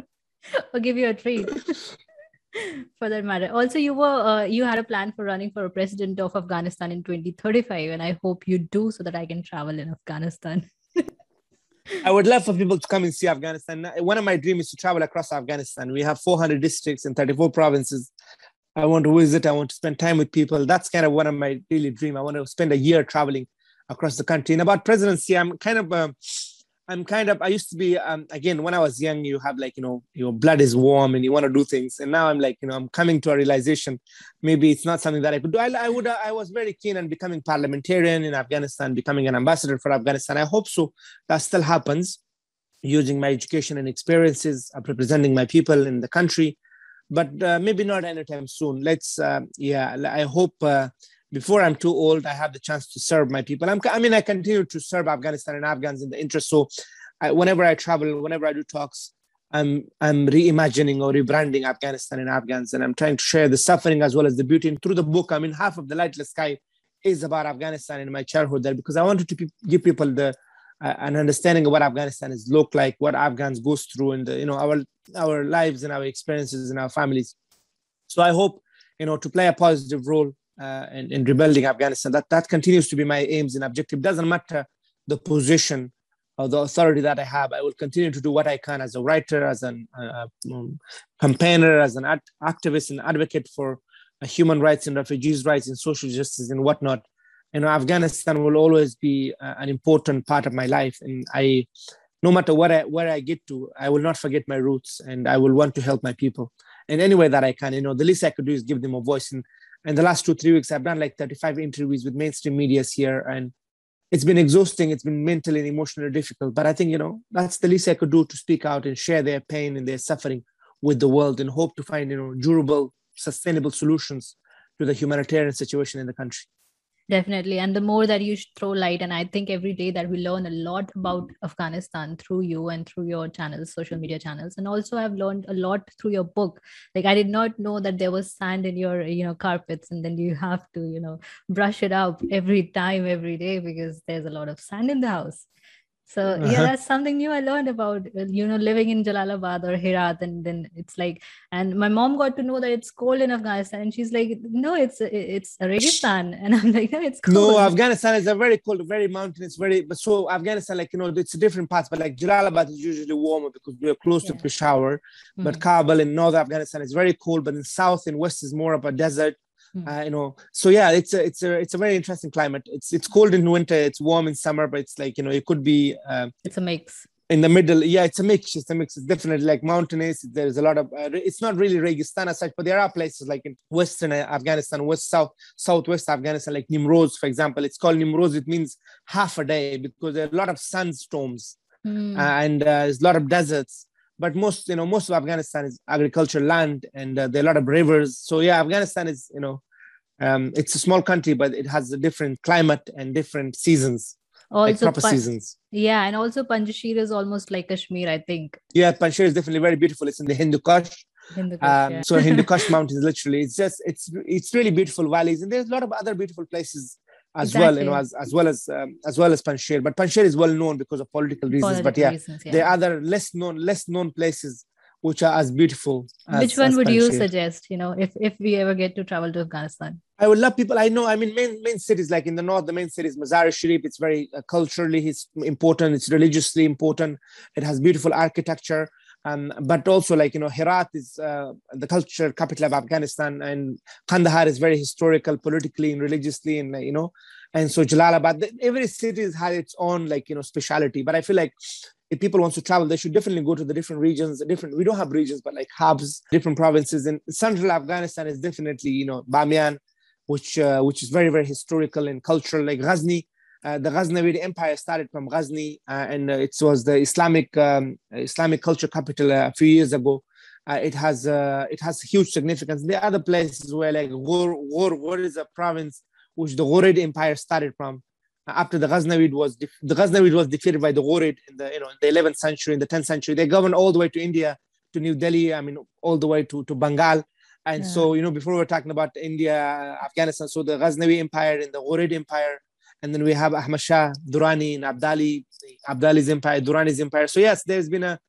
or give you a treat. for that matter. Also, you were uh, you had a plan for running for a president of Afghanistan in 2035, and I hope you do so that I can travel in Afghanistan. I would love for people to come and see Afghanistan. One of my dreams is to travel across Afghanistan. We have 400 districts and 34 provinces. I want to visit. I want to spend time with people. That's kind of one of my daily dream. I want to spend a year traveling across the country. And about presidency, I'm kind of uh, I'm kind of I used to be um, again when I was young you have like you know your blood is warm and you want to do things and now I'm like you know I'm coming to a realization maybe it's not something that I could do I, I would I was very keen on becoming parliamentarian in Afghanistan becoming an ambassador for Afghanistan I hope so that still happens using my education and experiences representing my people in the country but uh, maybe not anytime soon let's uh, yeah I hope uh, before I'm too old, I have the chance to serve my people. I'm, i mean, I continue to serve Afghanistan and Afghans in the interest. So, I, whenever I travel, whenever I do talks, I'm I'm reimagining or rebranding Afghanistan and Afghans, and I'm trying to share the suffering as well as the beauty. And through the book, I mean, half of the lightless sky is about Afghanistan and my childhood there because I wanted to give people the an understanding of what Afghanistan is look like, what Afghans goes through, and the, you know our our lives and our experiences and our families. So I hope you know to play a positive role uh, in, in rebuilding Afghanistan. That that continues to be my aims and objective. Doesn't matter the position or the authority that I have. I will continue to do what I can as a writer, as an uh, um, campaigner, as an act- activist and advocate for uh, human rights and refugees' rights and social justice and whatnot. You know, Afghanistan will always be uh, an important part of my life, and I, no matter where I where I get to, I will not forget my roots, and I will want to help my people in any way that I can. You know, the least I could do is give them a voice, and in the last two three weeks i've done like 35 interviews with mainstream medias here and it's been exhausting. It's been mentally and emotionally difficult but i think you know that's the least i could do to speak out and share their pain and their suffering with the world and hope to find you know durable sustainable solutions to the humanitarian situation in the country definitely. And the more that you throw light and i think every day that we learn a lot about afghanistan through you and through your channels social media channels. And also i've learned a lot through your book. Like i did not know that there was sand in your you know carpets and then you have to you know brush it up every time every day because there's a lot of sand in the house so uh-huh. yeah that's something new i learned about you know living in jalalabad or herat and then it's like and my mom got to know that it's cold in afghanistan and she's like no it's it's a registan and i'm like no it's cold no afghanistan is a very cold very mountainous very but so afghanistan like you know it's a different parts but like jalalabad is usually warmer because we're close yeah. to peshawar mm-hmm. but kabul in north afghanistan is very cold but in south and west is more of a desert Hmm. Uh, you know, so yeah, it's a it's a it's a very interesting climate. It's it's cold in winter, it's warm in summer, but it's like you know, it could be. Uh, it's a mix. In the middle, yeah, it's a mix. It's a mix. It's definitely like mountainous. There's a lot of. Uh, it's not really Registan as such, but there are places like in western Afghanistan, west south southwest Afghanistan, like Nimroz, for example. It's called Nimroz. It means half a day because there are a lot of sunstorms mm. and uh, there's a lot of deserts but most you know most of afghanistan is agricultural land and uh, there are a lot of rivers. So yeah afghanistan is you know um, it's a small country but it has a different climate and different seasons also like proper seasons. yeah and also panjshir is almost like kashmir i think. Yeah panjshir is definitely very beautiful. It's in the hindu kush. Hindu Kush, um, yeah. so Hindu Kush mountains literally it's just it's it's really beautiful valleys and there's a lot of other beautiful places as exactly. well, you know, as, as well as um, as well as Panjshir. But Panjshir is well known because of political reasons. Political but yeah, reasons, yeah, there are other less known less known places which are as beautiful. As, Which one would Panjshir. you suggest? You know, if if we ever get to travel to Afghanistan, I would love people. I know. I mean, main main cities like in the north, the main city is Mazar Sharif. It's very uh, culturally it's important. It's religiously important. It has beautiful architecture. Um, but also like you know Herat is uh, the culture capital of Afghanistan and Kandahar is very historical politically and religiously and you know and so Jalalabad every city has had its own like you know speciality but I feel like if people want to travel they should definitely go to the different regions the different we don't have regions but like hubs different provinces and central Afghanistan is definitely you know Bamiyan which uh, which is very very historical and cultural. Like Ghazni, uh, the Ghaznavid Empire started from Ghazni, uh, and uh, it was the Islamic um, Islamic culture capital a few years ago. it has it has huge significance. The other places where like Ghor, Ghor, Ghor is a province which the Ghurid Empire started from. After the Ghaznavid was the Ghaznavid was defeated by the Ghurid in the you know in the 11th century, in the 10th century, they governed all the way to India, to New Delhi. I mean, all the way to to Bengal. And yeah. so, you know, before we are talking about India, Afghanistan, so the Ghaznavi Empire and the Ghurid Empire, and then we have Ahmad Shah, Durrani, and Abdali, Abdali's empire, Durrani's empire. So yes, there's been a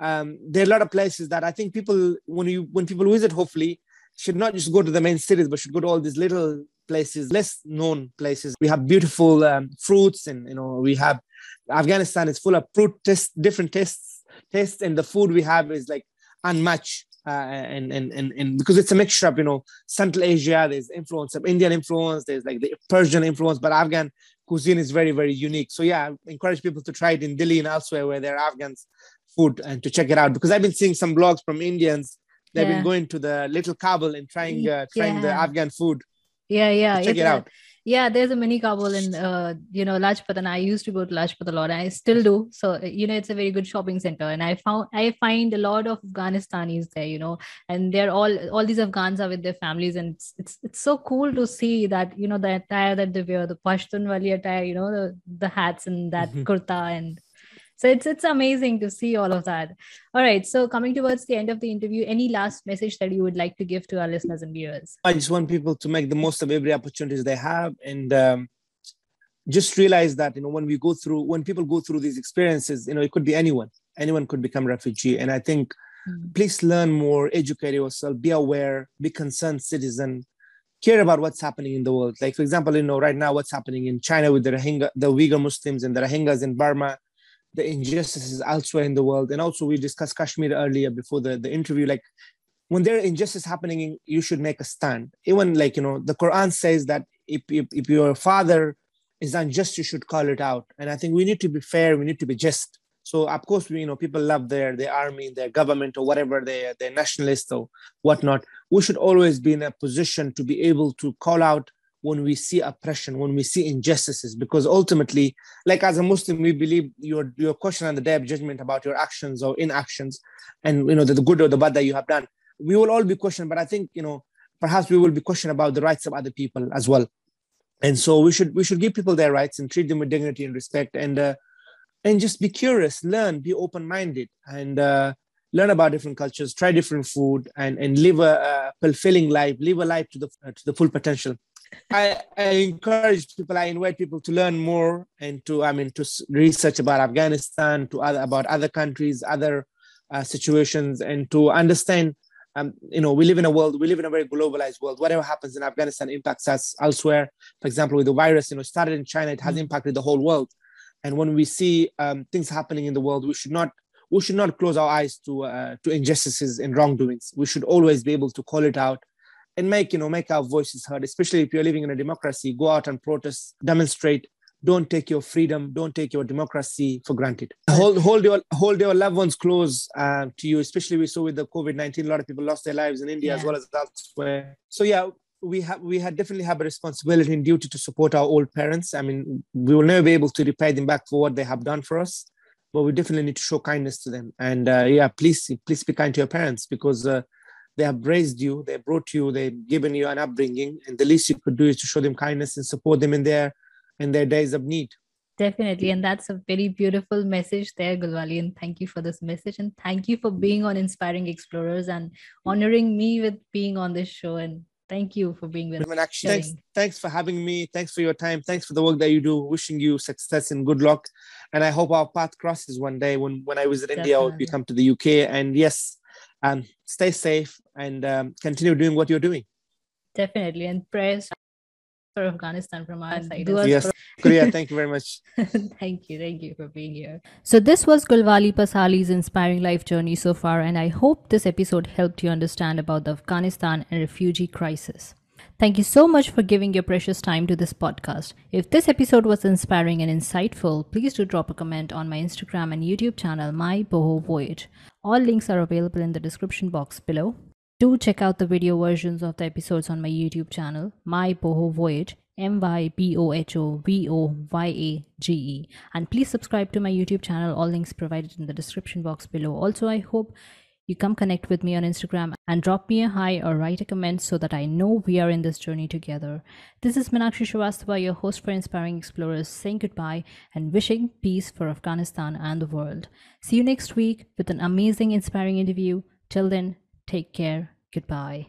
um, there are a lot of places that I think people when you when people visit, hopefully, should not just go to the main cities, but should go to all these little places, less known places. We have beautiful um, fruits, and you know we have Afghanistan is full of fruit tastes, different tastes, tastes, and the food we have is like unmatched. Uh, and, and and and because it's a mixture of you know Central Asia, there's influence of Indian influence, there's like the Persian influence, but Afghan cuisine is very very unique. So yeah, I encourage people to try it in Delhi and elsewhere where there are Afghans food and to check it out because I've been seeing some blogs from Indians. They've yeah. been going to the little Kabul and trying uh, trying yeah. the Afghan food yeah yeah check it out yeah there's a mini kabul in uh, you know lajpat and i used to go to lajpat a lot and i still do. So you know it's a very good shopping center and i found i find a lot of afghanistanis there you know and they're all all these afghans are with their families and it's it's, it's so cool to see that you know the attire that they wear the pashtun wali attire you know the, the hats and that kurta and so it's it's amazing to see all of that. All right so coming towards the end of the interview any last message that you would like to give to our listeners and viewers? I just want people to make the most of every opportunities they have and um, just realize that you know when we go through when people go through these experiences you know it could be anyone. Anyone could become refugee. And i think mm-hmm. please learn more educate yourself be aware be concerned citizen care about what's happening in the world. Like for example you know right now what's happening in china with the rohingya the uyghur muslims and the rohingyas in burma the injustices elsewhere in the world. And also, we discussed Kashmir earlier before the, the interview. Like, when there are injustice happening, you should make a stand. Even like, you know, the Quran says that if, if, if your father is unjust, you should call it out. And I think we need to be fair, we need to be just. So of course, we, you know, people love their their army, their government, or whatever they they're nationalist or whatnot. We should always be in a position to be able to call out when we see oppression, when we see injustices, because ultimately, like as a Muslim, we believe your your question on the day of judgment about your actions or inactions, and you know the, the good or the bad that you have done. We will all be questioned, but I think you know perhaps we will be questioned about the rights of other people as well. And so we should we should give people their rights and treat them with dignity and respect, and uh, and just be curious, learn, be open minded, and. Uh, learn about different cultures, try different food, and, and live a, a fulfilling life, live a life to the, uh, to the full potential. I, I, encourage people, I invite people to learn more and to, I mean, to research about Afghanistan, to other, about other countries, other uh, situations, and to understand. Um, you know, we live in a world, we live in a very globalized world. Whatever happens in Afghanistan impacts us elsewhere. For example, with the virus, you know, started in China, it has mm. impacted the whole world. And when we see um, things happening in the world, we should not we should not close our eyes to uh, to injustices and wrongdoings. We should always be able to call it out and make you know make our voices heard especially if you're living in a democracy go out and protest demonstrate. Don't take your freedom don't take your democracy for granted. Hold hold your hold your loved ones close uh, to you especially we saw with the covid-19 a lot of people lost their lives in india yeah. as well as elsewhere. So yeah we have we had definitely have a responsibility and duty to support our old parents. I mean we will never be able to repay them back for what they have done for us but we definitely need to show kindness to them. And uh, yeah please please be kind to your parents because uh, they have raised you, they brought you, they've given you an upbringing, and the least you could do is to show them kindness and support them in their in their days of need. Definitely, and that's a very beautiful message there, Gulwali. And thank you for this message, and thank you for being on Inspiring Explorers and honoring me with being on this show. And thank you for being with us. Thanks, thanks for having me. Thanks for your time. Thanks for the work that you do. Wishing you success and good luck. And I hope our path crosses one day when when I visit. India or you come to the UK. And yes, and stay safe and um, continue doing what you're doing. Definitely. And prayers for Afghanistan from our side. Yes, Korea, thank you very much. thank you. Thank you for being here. So, this was Gulwali Passarlay's inspiring life journey so far, and I hope this episode helped you understand about the Afghanistan and refugee crisis. Thank you so much for giving your precious time to this podcast. If this episode was inspiring and insightful, please do drop a comment on my Instagram and YouTube channel, My Boho Voyage. All links are available in the description box below. Do check out the video versions of the episodes on my YouTube channel, My Boho Voyage, M Y B O H O V O Y A G E. And please subscribe to my YouTube channel. All links provided in the description box below. Also, I hope you come connect with me on Instagram and drop me a hi or write a comment so that I know we are in this journey together. This is Minakshi Shrivastava, your host for Inspiring Explorers, saying goodbye and wishing peace for Afghanistan and the world. See you next week with an amazing, inspiring interview. Till then, take care. Goodbye.